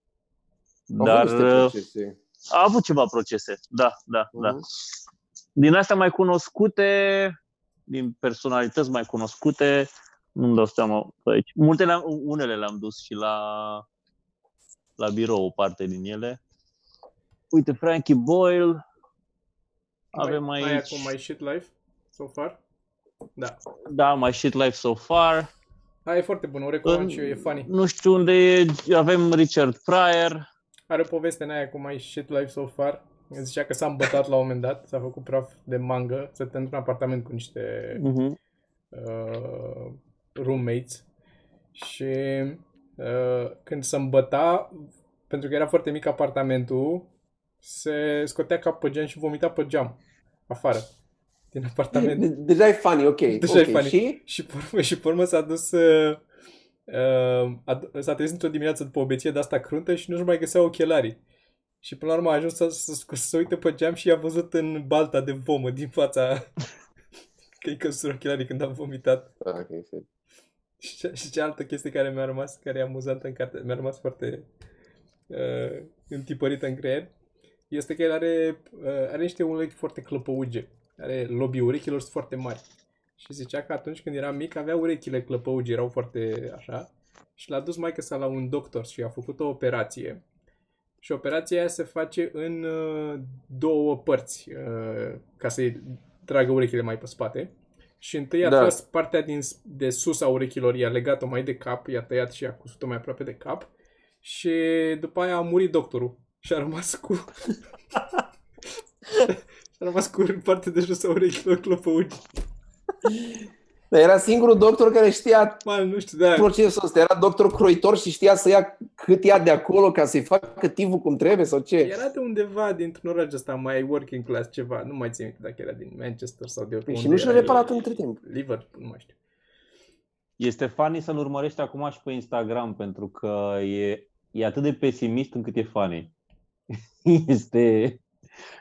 Speaker 2: Au
Speaker 3: Dar
Speaker 2: avut niște
Speaker 3: uh,
Speaker 2: procese.
Speaker 3: a avut ceva procese. Da, da, da.
Speaker 2: Mhm.
Speaker 3: Din astea mai cunoscute, din personalități mai cunoscute, nu-mi dau seama pe aici. Multe le-am, unele le-am dus și la la birou o parte din ele. Uite, Frankie Boyle. Avem
Speaker 1: mai,
Speaker 3: aici,
Speaker 1: Mai acum mai shit life so far? Da.
Speaker 3: da, My Shit Life So Far.
Speaker 1: Aia e foarte bună, o recomand și eu, e funny.
Speaker 3: Nu știu unde e, avem Richard Pryor.
Speaker 1: Are o poveste în aia cu mai shit life so far. Zicea că s-a îmbătat la un moment dat, s-a făcut praf de mangă, să te într-un apartament cu niște
Speaker 3: Mhm.
Speaker 1: uh, roommates și uh, când se îmbăta, pentru că era foarte mic apartamentul, se scotea cap pe geam și vomita pe geam, afară, din apartament.
Speaker 2: De- Deja e funny, ok.
Speaker 1: Deja e
Speaker 2: ok.
Speaker 1: funny.
Speaker 2: Și?
Speaker 1: Și pe urmă, și pe urmă s-a dus uh, uh, a, s-a trezit într-o dimineață după o beție de asta cruntă și nu-și mai găsea ochelarii. Și până la urmă a ajuns să, să, să se uite pe geam și i-a văzut în balta de vomă din fața că i căzut ochelarii când a vomitat.
Speaker 2: Ah, ok, shit.
Speaker 1: Și, ce- și ce altă chestie care mi-a rămas, care e amuzantă în carte, mi-a rămas foarte uh, întipărită în creier, este că el are, uh, are niște urechi foarte clăpăuge. Are lobii urechilor sunt foarte mari. Și zicea că atunci când era mic avea urechile clăpăuge, erau foarte așa. Și l-a dus maică sa la un doctor și a făcut o operație. Și operația aia se face în uh, două părți, uh, ca să-i tragă urechile mai pe spate. Și întâi a
Speaker 2: Da.
Speaker 1: tras partea din, s- de sus a urechilor, i-a legat-o mai de cap, i-a tăiat și a cusut-o mai aproape de cap. Și după aia a murit doctorul. Și a rămas cu... și a rămas cu partea de jos a urechilor clopăugi.
Speaker 2: Dar era singurul doctor care știa
Speaker 1: Man, nu știu, da.
Speaker 2: procesul ăsta. Era doctor croitor și știa să ia cât ia de acolo ca să-i facă tivul cum trebuie sau ce?
Speaker 1: Era de undeva dintr-un oraș ăsta mai working class ceva. Nu mai țin minte dacă era din Manchester sau de
Speaker 2: Păi și
Speaker 1: unde
Speaker 2: nu și-a
Speaker 1: era
Speaker 2: reparat
Speaker 1: el.
Speaker 2: între timp.
Speaker 1: Liverpool, nu mai știu.
Speaker 3: Este funny să-l urmărești acum și pe Instagram, pentru că e, e atât de pesimist încât e funny. Este...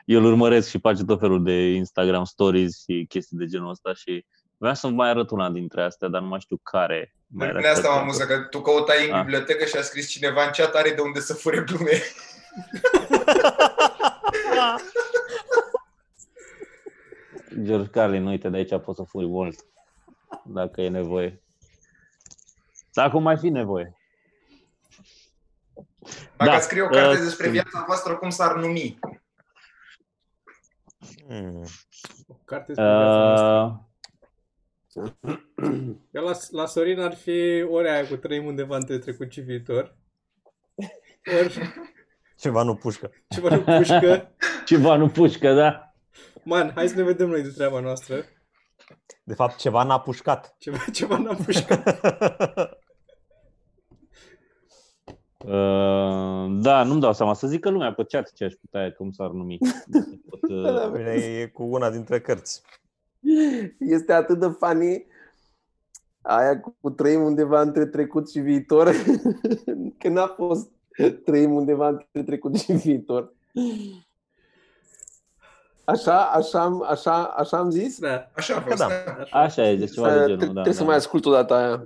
Speaker 3: Eu îl urmăresc și face tot felul de Instagram stories și chestii de genul ăsta și vreau să mai arăt una dintre astea, dar nu mai știu care. Mai
Speaker 5: Pe
Speaker 3: era
Speaker 5: mine asta mă
Speaker 3: cred că-
Speaker 5: amuză, că tu căutai în
Speaker 3: Ah.
Speaker 5: bibliotecă și a scris cineva în chat are de unde să fure glume.
Speaker 3: George Carlin, uite, de aici poți să furi mult, dacă e nevoie. Dacă mai fi nevoie.
Speaker 5: Dacă
Speaker 3: Da,
Speaker 5: da, scrie o carte
Speaker 3: uh,
Speaker 5: despre viața voastră, cum s-ar numi?
Speaker 4: Hmm.
Speaker 1: O carte despre viața noastră.
Speaker 3: Uh,
Speaker 1: Eu la, la Sorin ar fi ori aia cu trăim undeva între trecut și viitor. Ori
Speaker 4: Ceva nu pușcă.
Speaker 1: ceva nu pușcă.
Speaker 3: ceva nu pușcă, da?
Speaker 1: Man, hai să ne vedem noi de treaba noastră.
Speaker 4: De fapt, ceva n-a pușcat.
Speaker 1: Ceva, ceva n-am pușcat.
Speaker 3: Uh, da, nu-mi dau seama. Să zică lumea pe chat ce aș putea, cum s-ar numi. Pot, uh,
Speaker 4: Bine, e cu una dintre cărți.
Speaker 2: Este atât de funny aia cu trăim undeva între trecut și viitor, că n-a fost trăim undeva între trecut și viitor. Așa, așa, am- așa, așa am zis?
Speaker 1: Da,
Speaker 5: Așa a
Speaker 4: Cred
Speaker 5: fost.
Speaker 4: că da.
Speaker 5: da.
Speaker 1: așa.
Speaker 3: Așa e, deci ceva de
Speaker 2: Tre-
Speaker 3: genul. Da,
Speaker 2: Trebuie să
Speaker 3: da.
Speaker 2: mai ascult o dată aia.
Speaker 1: Da,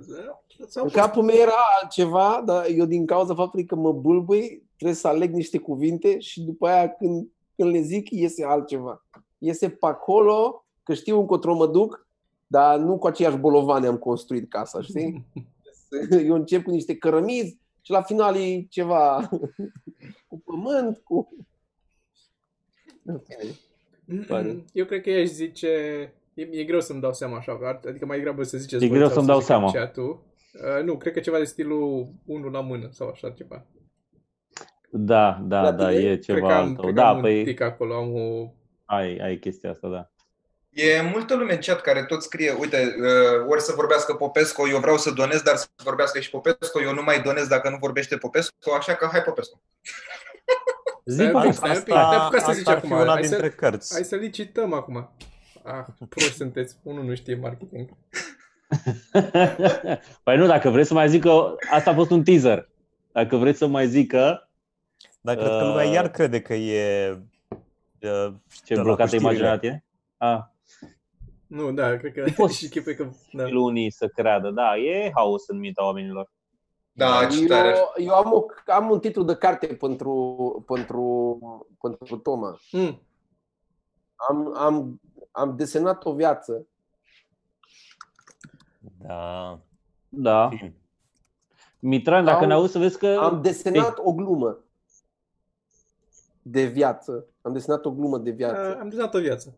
Speaker 1: Sau
Speaker 2: În capul meu era altceva, dar eu din cauza faptului că mă bâlbâi, trebuie să aleg niște cuvinte și după aia când, când le zic, iese altceva. Iese pe acolo, că știu încotro mă duc, dar nu cu aceiași bolovane am construit casa, știi? Eu încep cu niște cărămizi și la final e ceva cu pământ, cu... În fine. Pare.
Speaker 1: Eu cred că aș zice... E, e greu să-mi dau seama așa, ar- adică mai degrabă să ziceți
Speaker 3: E
Speaker 1: voi
Speaker 3: greu
Speaker 1: sau
Speaker 3: să-mi
Speaker 1: să
Speaker 3: dau
Speaker 1: zică
Speaker 3: seama.
Speaker 1: Chat-ul. Uh, nu, cred că ceva de stilul unul la mână sau așa ceva.
Speaker 3: Da, da,
Speaker 2: La
Speaker 3: da,
Speaker 2: tine?
Speaker 3: e
Speaker 1: cred
Speaker 3: ceva
Speaker 1: că am,
Speaker 3: al tău.
Speaker 1: cred că
Speaker 3: Da,
Speaker 1: am un
Speaker 3: păi
Speaker 1: tic acolo, am o...
Speaker 3: ai, ai chestia asta, da.
Speaker 5: E multă lume în chat care tot scrie, uite, uh, ori să vorbească Popescu, eu vreau să donez, dar să vorbească și Popescu, eu nu mai donez dacă nu vorbește Popescu, așa că hai Popescu.
Speaker 3: Zi
Speaker 1: Stai un
Speaker 3: pe
Speaker 1: pic, stai un pic, te apucă să zici
Speaker 4: asta ar fi
Speaker 1: acum.
Speaker 4: una
Speaker 1: Hai să,
Speaker 4: dintre cărți.
Speaker 1: hai să licităm acum. Ah, proști sunteți. Unul nu știe marketing.
Speaker 3: Păi nu, dacă vreți să mai zic că asta a fost un teaser. Dacă vreți să mai zică
Speaker 4: Dar cred că lumea
Speaker 3: Uh,
Speaker 4: iar crede că e... uh,
Speaker 3: ce
Speaker 4: la
Speaker 3: blocată
Speaker 4: cu știrile.
Speaker 3: imaginea la tine? Ah,
Speaker 1: Nu, da, cred că
Speaker 3: poți-
Speaker 1: și chipă că... Da.
Speaker 3: unii să creadă. Da, e haos în mintea oamenilor.
Speaker 5: Da, ce tare.
Speaker 2: Eu, eu am, o, am un titlu de carte pentru, pentru, pentru Toma.
Speaker 1: Mm.
Speaker 2: Am, am, am desenat o viață
Speaker 4: Da.
Speaker 3: Da.
Speaker 4: Fin.
Speaker 3: Mitran, dacă
Speaker 2: Am-
Speaker 3: ne auzi să vezi că...
Speaker 2: Am desenat o glumă de viață. Am desenat o glumă de
Speaker 1: Uh,
Speaker 2: viață.
Speaker 1: am desenat o viață.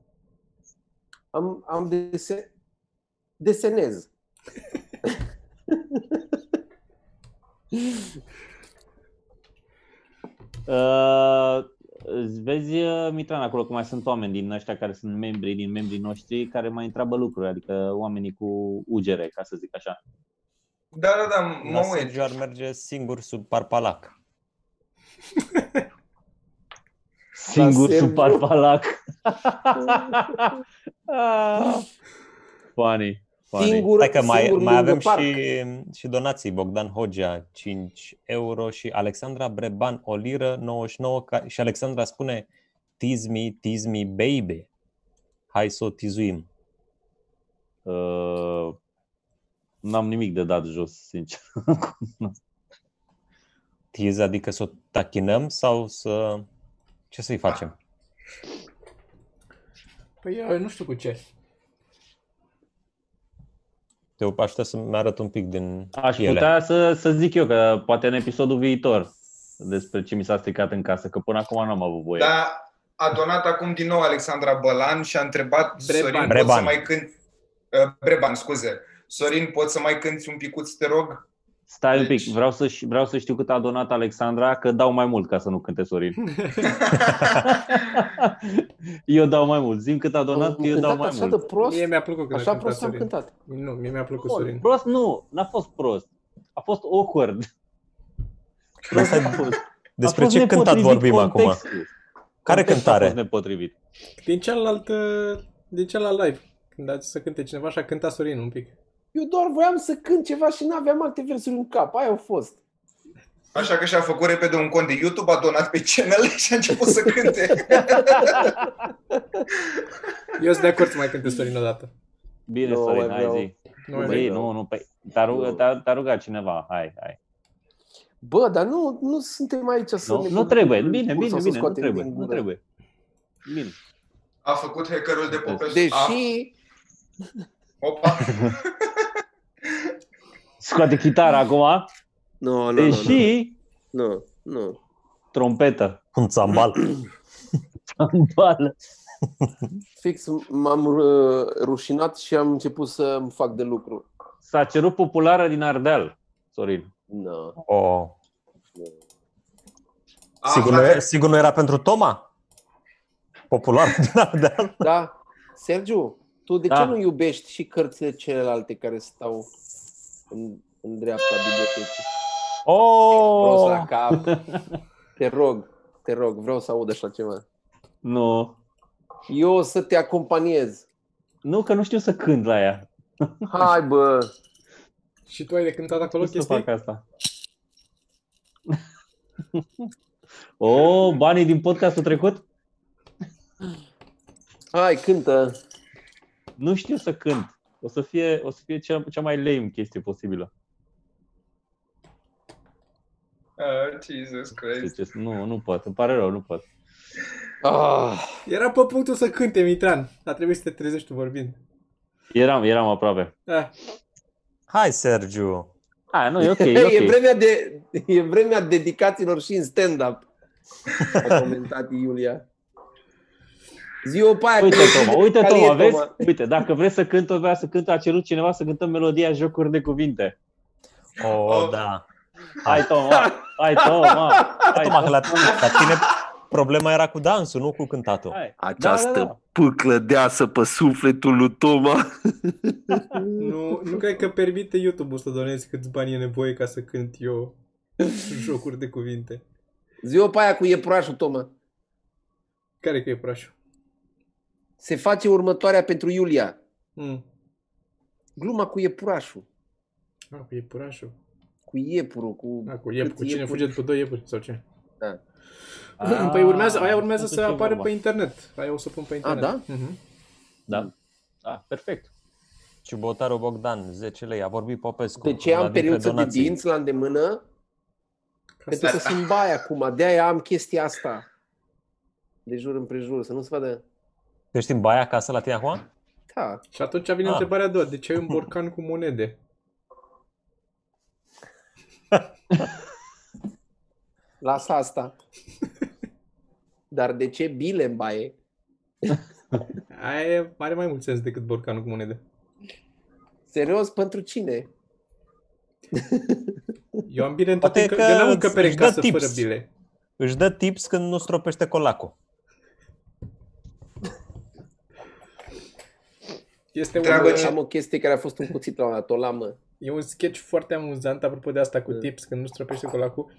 Speaker 2: Am, am dese... desenez.
Speaker 3: Uh, îți vezi, uh, Mitran, acolo că mai sunt oameni din ăștia care sunt membri din membrii noștri care mai întreabă lucruri, adică oamenii cu ugere, ca să zic așa.
Speaker 5: Da, da, da, mă
Speaker 4: Dar
Speaker 5: uit.
Speaker 4: Sergiu ar merge singur sub parpalac.
Speaker 3: Singur
Speaker 2: Sergiu.
Speaker 3: sub parpalac. Ah, funny, funny.
Speaker 2: Singur,
Speaker 4: Hai că mai,
Speaker 2: singur
Speaker 4: mai
Speaker 2: lângă
Speaker 4: avem
Speaker 2: parc.
Speaker 4: și, și donații. Bogdan Hogea, 5 euro și Alexandra Breban, o liră, 99 ca, și Alexandra spune Tease me, tease me, baby. Hai să o tizuim.
Speaker 3: Uh, n-am nimic de dat jos, sincer.
Speaker 4: Tease adică să o tachinăm sau să... Ce să-i facem?
Speaker 1: Păi eu nu știu cu ce.
Speaker 4: Te aș putea să-mi arăt un pic din
Speaker 3: Aș
Speaker 4: ele.
Speaker 3: putea să, să zic eu că poate în episodul viitor despre ce mi s-a stricat în casă, că până acum n-am avut voie.
Speaker 5: Da, a donat acum din nou Alexandra Bălan și a întrebat
Speaker 1: Breban.
Speaker 5: Sorin, poți
Speaker 4: Breban.
Speaker 5: să mai cânti... Uh, Breban, scuze. Sorin, poți să mai cânti un picuț, te rog?
Speaker 3: Stai un
Speaker 5: Deci-
Speaker 3: pic, vreau să, vreau să știu cât a donat Alexandra, că dau mai mult ca să nu cânte Sorin. eu dau mai mult. Zim cât a donat, că eu dau mai
Speaker 2: așa
Speaker 3: mult.
Speaker 2: de prost.
Speaker 1: Mie mi-a plăcut când
Speaker 2: Așa
Speaker 1: a cântat
Speaker 2: prost am
Speaker 1: Sorin.
Speaker 2: cântat.
Speaker 1: Nu, mie mi-a plăcut
Speaker 3: Prost,
Speaker 1: Sorin.
Speaker 3: prost nu, n-a fost prost. A fost awkward.
Speaker 4: Asta
Speaker 3: A
Speaker 4: e-
Speaker 3: fost-
Speaker 4: Despre
Speaker 3: a fost
Speaker 4: ce cântat
Speaker 3: nepotrivit
Speaker 4: vorbim acum?
Speaker 3: contextul.
Speaker 4: Care
Speaker 3: Contextul A fost
Speaker 4: cântare?
Speaker 3: nepotrivit.
Speaker 1: Din cealaltă, din celălalt live. Când a zis să cânte cineva și a cântat Sorin un pic.
Speaker 2: Eu doar voiam să cânt ceva și n-aveam alte versuri în cap. Aia a fost.
Speaker 5: Așa că și-a făcut repede un cont de YouTube, a donat pe channel și a început să cânte.
Speaker 1: Eu sunt de acord să mai cânte Sorin odată.
Speaker 3: Bine,
Speaker 2: Nu
Speaker 3: Sorin,
Speaker 2: mai
Speaker 3: hai
Speaker 2: vreau.
Speaker 3: zi.
Speaker 1: Nu mai
Speaker 3: Zi,
Speaker 2: vreau.
Speaker 3: nu, nu, păi, te-a,
Speaker 2: Nu.
Speaker 3: rugat, te-a, te-a rugat cineva, hai, hai.
Speaker 2: Bă, dar nu, nu suntem aici să
Speaker 3: Nu,
Speaker 2: ne
Speaker 3: nu
Speaker 2: băgăm
Speaker 3: trebuie,
Speaker 2: în
Speaker 3: bine,
Speaker 2: cur
Speaker 3: bine,
Speaker 2: sau să
Speaker 3: bine, nu
Speaker 2: scoatem
Speaker 3: trebuie,
Speaker 2: din
Speaker 3: nu
Speaker 2: gură.
Speaker 3: trebuie. Bine.
Speaker 5: A făcut hackerul de Popescu.
Speaker 2: Deși,
Speaker 5: A, opa.
Speaker 3: Scoate chitara acum,
Speaker 2: nu, nu, nu,
Speaker 3: deși
Speaker 2: nu, nu.
Speaker 3: trompetă.
Speaker 4: Un țambal.
Speaker 3: Bală.
Speaker 2: Fix m-am uh, rușinat și am început să îmi fac de lucru.
Speaker 3: S-a cerut populară din Ardeal, Sorin.
Speaker 2: No.
Speaker 4: Oh.
Speaker 5: A,
Speaker 4: Sigur, nu,
Speaker 5: frate,
Speaker 4: era- sigur nu era pentru Toma? Popular din Ardeal?
Speaker 2: Da, Sergiu, tu de
Speaker 3: Da.
Speaker 2: ce nu iubești și cărțile celelalte care stau în, în dreapta bibliotecii? Prost la
Speaker 4: Oh!
Speaker 2: cap. Te rog, te rog, vreau să aud așa ceva.
Speaker 3: Nu.
Speaker 2: Eu o să te acompaniez.
Speaker 3: Nu, că nu știu să cânt la ea.
Speaker 2: Hai, bă!
Speaker 1: Și tu ai de cântat acolo
Speaker 3: Nu să
Speaker 1: chestii?
Speaker 3: fac asta. Oh, banii din podcastul trecut?
Speaker 2: Hai, cântă!
Speaker 3: Nu știu să cânt. O să fie, o să fie cea, cea mai lame chestie posibilă.
Speaker 5: Ah, Jesus Christ.
Speaker 3: Deci, nu, nu pot. Îmi pare rău, nu pot.
Speaker 2: Ah,
Speaker 1: Era pe punctul să cânte, Mitran. A trebuit să te trezești tu vorbind.
Speaker 3: Eram, eram aproape.
Speaker 1: Ah,
Speaker 4: Hai, Sergiu!
Speaker 3: A, nu, e ok, e
Speaker 2: e,
Speaker 3: ok.
Speaker 2: vremea de, e vremea dedicațiilor și în stand-up. A comentat Iulia. Zi-o pe aia.
Speaker 3: Uite,
Speaker 2: că-
Speaker 3: Toma, uite,
Speaker 2: care e
Speaker 3: Toma, vezi? Uite, dacă vreți să cânt, o vrea să cânt, a cerut cineva să cântăm melodia Jocuri de Cuvinte.
Speaker 4: Oh, da.
Speaker 3: Hai, Toma, hai, Toma, hai,
Speaker 4: Toma, că la,
Speaker 3: Toma.
Speaker 4: la tine problema era cu dansul, nu cu cântatul.
Speaker 3: Hai.
Speaker 2: Această
Speaker 3: Da, da, da.
Speaker 2: pâclă deasă pe sufletul lui Toma.
Speaker 1: nu, nu cred că permite YouTube-ul să donezi câți bani e nevoie ca să cânt eu jocuri de cuvinte.
Speaker 2: Zi-o pe aia cu iepurașul, Toma.
Speaker 1: Care că e prașul?
Speaker 2: Se face următoarea pentru Iulia.
Speaker 1: Mm.
Speaker 2: Gluma cu iepurașul.
Speaker 1: Ah, cu iepurașul.
Speaker 2: Cu iepurul, cu...
Speaker 1: Ah, cu iep, cu
Speaker 2: câți
Speaker 1: cine
Speaker 2: iepuri.
Speaker 1: fuge după doi iepuri sau ce?
Speaker 2: Da.
Speaker 3: Ah,
Speaker 1: păi urmează, aia urmează
Speaker 3: atunci
Speaker 1: să
Speaker 3: e
Speaker 1: apară
Speaker 3: vorba.
Speaker 1: pe internet. Aia o să pun pe internet.
Speaker 2: da?
Speaker 1: Mhm.
Speaker 3: Da. Ah, perfect.
Speaker 4: Ciubotaru Bogdan, 10 lei, a vorbit Popescu.
Speaker 2: De ce
Speaker 4: una
Speaker 2: am
Speaker 4: dintre
Speaker 2: periuță de
Speaker 4: donații.
Speaker 2: dinți la îndemână?
Speaker 1: Ca
Speaker 2: Pentru
Speaker 1: să...
Speaker 2: că sunt baie acum. De-aia am chestia asta. De jur împrejur, să nu se vadă.
Speaker 4: Tu ești în baia acasă la tine acum?
Speaker 2: Da.
Speaker 1: Și atunci vine
Speaker 4: Ah.
Speaker 1: întrebarea a doua. De ce ai un borcan cu monede?
Speaker 2: Lasă asta. Dar de ce bile în baie?
Speaker 1: Aia are mai mult sens decât borcanul cu monede.
Speaker 2: Serios, pentru cine?
Speaker 1: Eu am bile în toate,
Speaker 4: Poate
Speaker 1: că,
Speaker 4: că
Speaker 1: eu n-am
Speaker 4: îți-
Speaker 1: încăpere în
Speaker 4: își dă
Speaker 1: casă
Speaker 4: tips.
Speaker 1: fără bile.
Speaker 4: Își dă tips când nu stropește colacul.
Speaker 1: Este un,
Speaker 5: Treabă ce-
Speaker 2: Am o chestie care a fost un cuțit la un dat, o lamă.
Speaker 1: e un sketch foarte amuzant, apropo de asta cu
Speaker 2: Da.
Speaker 1: tips, când nu străpește colacul.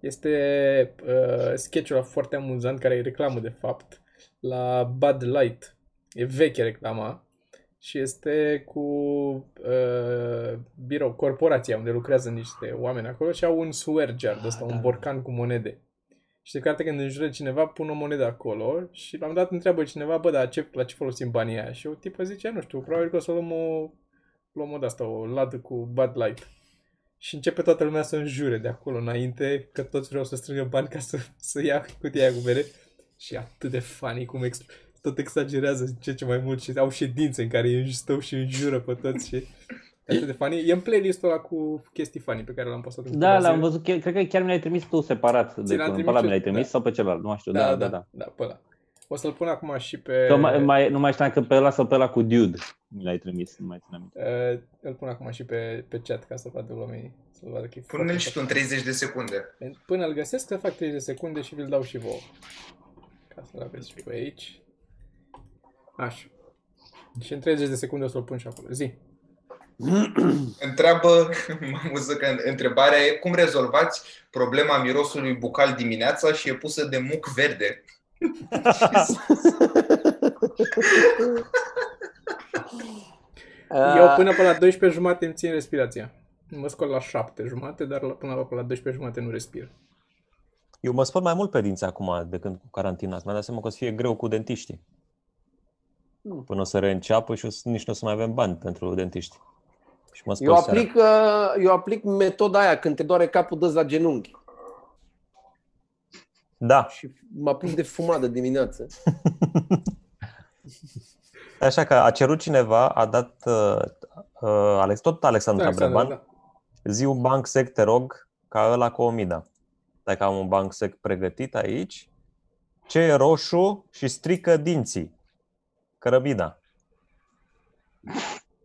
Speaker 1: Este uh, sketchul ăla foarte amuzant, care e reclamă, de fapt, la Bud Light. E veche reclama și este cu uh, birou, corporația unde lucrează niște oameni acolo și au un swear jar de ăsta,
Speaker 3: da.
Speaker 1: un borcan cu monede. Și de carte când înjură cineva, pun o monedă acolo și la un dat întreabă cineva, bă, dar ce, la ce folosim banii aia? Și o tipă zice, nu știu, probabil că o să luăm o, luăm o de asta, o ladă cu Bud Light. Și începe toată lumea să înjure de acolo înainte, că toți vreau să strângă bani ca să, să ia cutia aia cu bere. Și e atât de funny cum ex- tot exagerează din ce ce mai mult și au ședințe în care îi stau și înjură pe toți și e atât de funny. E în playlist-ul ăla cu chestii funny pe care l-am postat în
Speaker 3: Da,
Speaker 1: câteva
Speaker 3: l-am
Speaker 1: zile.
Speaker 3: văzut, chiar- cred că chiar mi l-ai trimis tu separat de
Speaker 1: Ți l-am
Speaker 3: până. Pe
Speaker 1: trimis
Speaker 3: ăla mi
Speaker 1: eu,
Speaker 3: l-ai trimis
Speaker 1: da.
Speaker 3: sau pe celălalt? Nu mai știu, da, da, da.
Speaker 1: da, pe ăla. O să-l pun acum și pe...
Speaker 3: Că mai, mai, nu mai știam că pe ăla sau pe ăla cu Dude mi l-ai trimis, nu mai țin aminte.
Speaker 1: Uh, îl pun acum și pe, pe chat ca să vadă oamenii. Să vadă că e
Speaker 5: Pune-l
Speaker 1: foarte
Speaker 5: și tu în 30 de secunde.
Speaker 1: fain. Până îl găsesc, să fac 30 de secunde și vi-l dau și vouă. Ca să-l aveți și pe aici. Așa. Și în 30 de secunde o să-l pun și acolo. Zi.
Speaker 5: Întreabă, mă amuză că întrebarea e cum rezolvați problema mirosului bucal dimineața și e pusă de muc verde.
Speaker 1: Eu până pe la 12 jumate îmi țin respirația. Mă scol la 7 jumate, dar la, până la, la 12 jumate nu respir.
Speaker 4: Eu mă spăl mai mult pe dinți acum de când cu carantina. Mi-am dat seama că o să fie greu cu dentiștii.
Speaker 2: Hmm.
Speaker 4: Până o să reînceapă și o să, nici nu o să mai avem bani pentru dentiști. Și mă spăl
Speaker 2: Eu
Speaker 4: seara.
Speaker 2: aplic, uh, eu aplic metoda aia, când te doare capul, dă la genunchi.
Speaker 4: Da,
Speaker 2: Și mă apuc de fumat de dimineață.
Speaker 4: așa că a cerut cineva, a dat uh, uh, Alex, tot Alexandru
Speaker 1: Da,
Speaker 4: Breban,
Speaker 1: da.
Speaker 4: zi un banc sec, te rog, ca ăla cu omida. Dacă am un banc sec pregătit aici, ce e roșu și strică dinții? Cărăbida.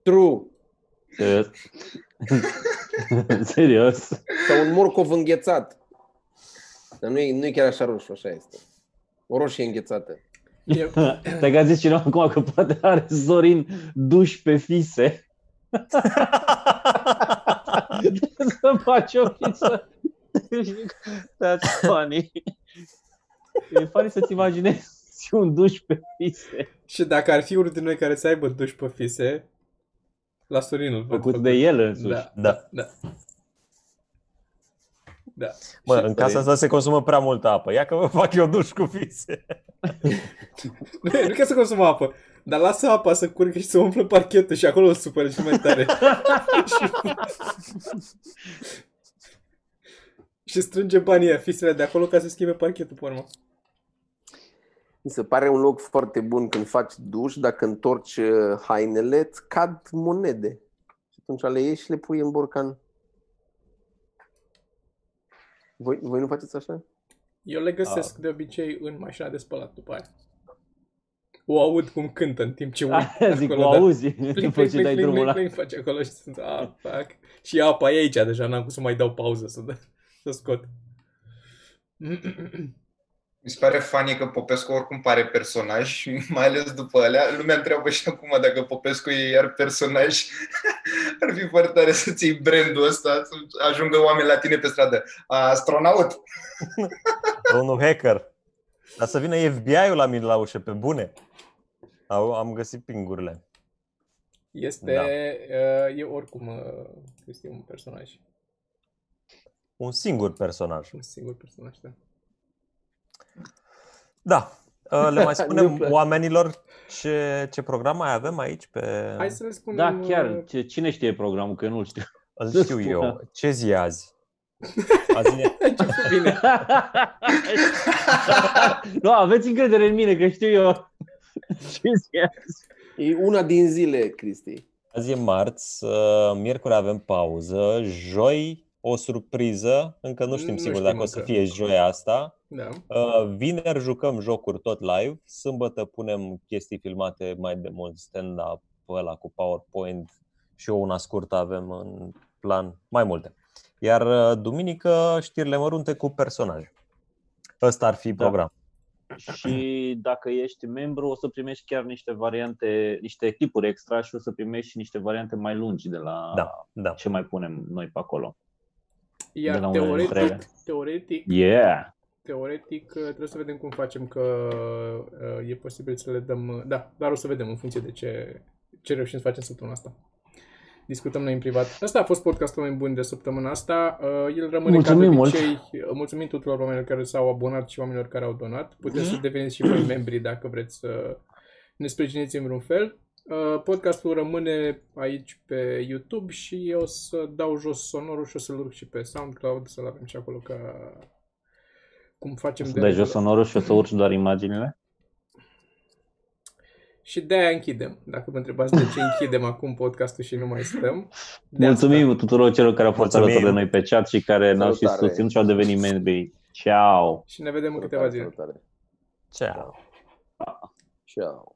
Speaker 2: True.
Speaker 3: Serios? Serios?
Speaker 2: Sau un morcov înghețat. Dar nu e, nu e chiar așa roșu, așa este. O roșie înghețată.
Speaker 1: Eu,
Speaker 3: Te că a zis cineva acum că poate are Zorin duș pe fise. Să faci o fisă. That's funny. E funny să-ți imaginezi un duș pe fise
Speaker 1: și dacă ar fi unul din noi care să aibă duș pe fise, la Sorin îl văd
Speaker 3: făcut de el însuși.
Speaker 1: Da,
Speaker 4: Da.
Speaker 1: da. Da.
Speaker 4: Mă,
Speaker 1: Și-
Speaker 4: în casa asta se consumă prea multă apă. Ia că vă fac eu duș cu fise.
Speaker 1: Nu, nu că să consumă apă, dar lasă apa să curgă și să umflă parchetul și acolo îl supără și mai tare. și... și strânge banii aia, fisele de acolo ca să schimbe parchetul pe urmă.
Speaker 2: Mi se pare un loc foarte bun când faci duș, dacă întorci uh, hainele, îți cad monede. Și atunci le iei și le pui în borcan. Voi, voi nu faceți așa?
Speaker 1: Eu le găsesc
Speaker 3: Ah.
Speaker 1: de obicei în mașina de spălat după aia. O aud cum cântă în timp ce uit
Speaker 3: Aia zic, o
Speaker 1: acolo, da.
Speaker 3: auzi
Speaker 1: Pling,
Speaker 3: după
Speaker 1: pling,
Speaker 3: ce dai
Speaker 1: pling,
Speaker 3: drumul
Speaker 1: pling,
Speaker 3: la...
Speaker 1: pling, face acolo și sunt, ah, fuck. Și apa e aici deja, n-am cum să mai dau pauză să, dă, să scot.
Speaker 5: Mi se pare funny că Popescu oricum pare personaj și mai ales după alea, lumea întreabă și acum dacă Popescu e iar personaj. Ar fi foarte tare să-ți iei brandul ăsta, să ajungă oameni la tine pe stradă. Astronaut!
Speaker 4: Domnul hacker. Dar să vină FBI-ul la mine la ușă, pe bune. Au, am găsit pingurile.
Speaker 1: Este,
Speaker 4: Da.
Speaker 1: uh, e oricum, uh, este un personaj,
Speaker 4: Un singur personaj.
Speaker 1: un singur personaj, da.
Speaker 4: Da. Uh, Le mai
Speaker 2: Nu-mi
Speaker 4: spunem
Speaker 2: place.
Speaker 4: oamenilor ce, ce program mai avem aici pe...
Speaker 1: Hai să le spunem...
Speaker 3: Da, chiar,
Speaker 1: uh,
Speaker 3: ce, cine știe programul, că eu nu-l știu.
Speaker 4: Îl știu eu. Ce zi e azi? Azi e...
Speaker 1: a început bine.
Speaker 3: nu, aveți încredere în mine, că știu eu. Ce zi e azi?
Speaker 2: E una din zile, Cristi.
Speaker 4: Azi e marți, uh, miercuri avem pauză, joi o surpriză, încă nu știm
Speaker 1: Nu
Speaker 4: sigur
Speaker 1: știm
Speaker 4: dacă o să
Speaker 1: încă.
Speaker 4: fie joia asta.
Speaker 1: Da.
Speaker 4: Uh, Vineri jucăm jocuri tot live, sâmbătă punem chestii filmate mai de mult stand-up, ăla cu PowerPoint și eu una scurtă avem în plan, mai multe. Iar uh, duminică știrile mărunte cu personaje. Ăsta ar fi
Speaker 3: Da.
Speaker 4: program.
Speaker 3: Și dacă ești membru, o să primești chiar niște variante, niște clipuri extra și o să primești și niște variante mai lungi de la
Speaker 4: Da, da.
Speaker 3: ce mai punem noi pe acolo. De
Speaker 1: Iar
Speaker 3: la unele dintre ele.
Speaker 1: teoretic, teoretic,
Speaker 3: Yeah!
Speaker 1: teoretic uh, trebuie să vedem cum facem că uh, e posibil să le dăm... uh, Da, dar o să vedem în funcție de ce, ce reușim să facem săptămâna asta. Discutăm noi în privat. Asta a fost podcastul mai bun de săptămâna asta. Uh, El rămâne
Speaker 3: Mulțumim
Speaker 1: ca de
Speaker 3: mult!
Speaker 1: obicei. Uh, Mulțumim tuturor oamenilor care s-au abonat și oamenilor care au donat. Puteți să deveniți și voi membri dacă vreți să ne sprijiniți în vreun fel. Uh, Podcastul rămâne aici pe YouTube și eu o să dau jos sonorul și o să-l urc și pe SoundCloud, să-l avem și acolo ca cum facem
Speaker 3: Să
Speaker 1: de
Speaker 3: dai jos
Speaker 1: regulă.
Speaker 3: sonorul și o să urci doar imaginile?
Speaker 1: Și de-aia închidem. Dacă vă întrebați de ce închidem acum podcastul și nu mai stăm. de
Speaker 3: Mulțumim tuturor celor care au fost
Speaker 4: Mulțumim.
Speaker 3: alături de noi pe chat și care ne-au și
Speaker 2: Salutare.
Speaker 3: susținut și au devenit membri. Ciao!
Speaker 1: asta. Și ne vedem în câteva zile.
Speaker 2: Salutare.
Speaker 4: Ciao.
Speaker 2: Ciao.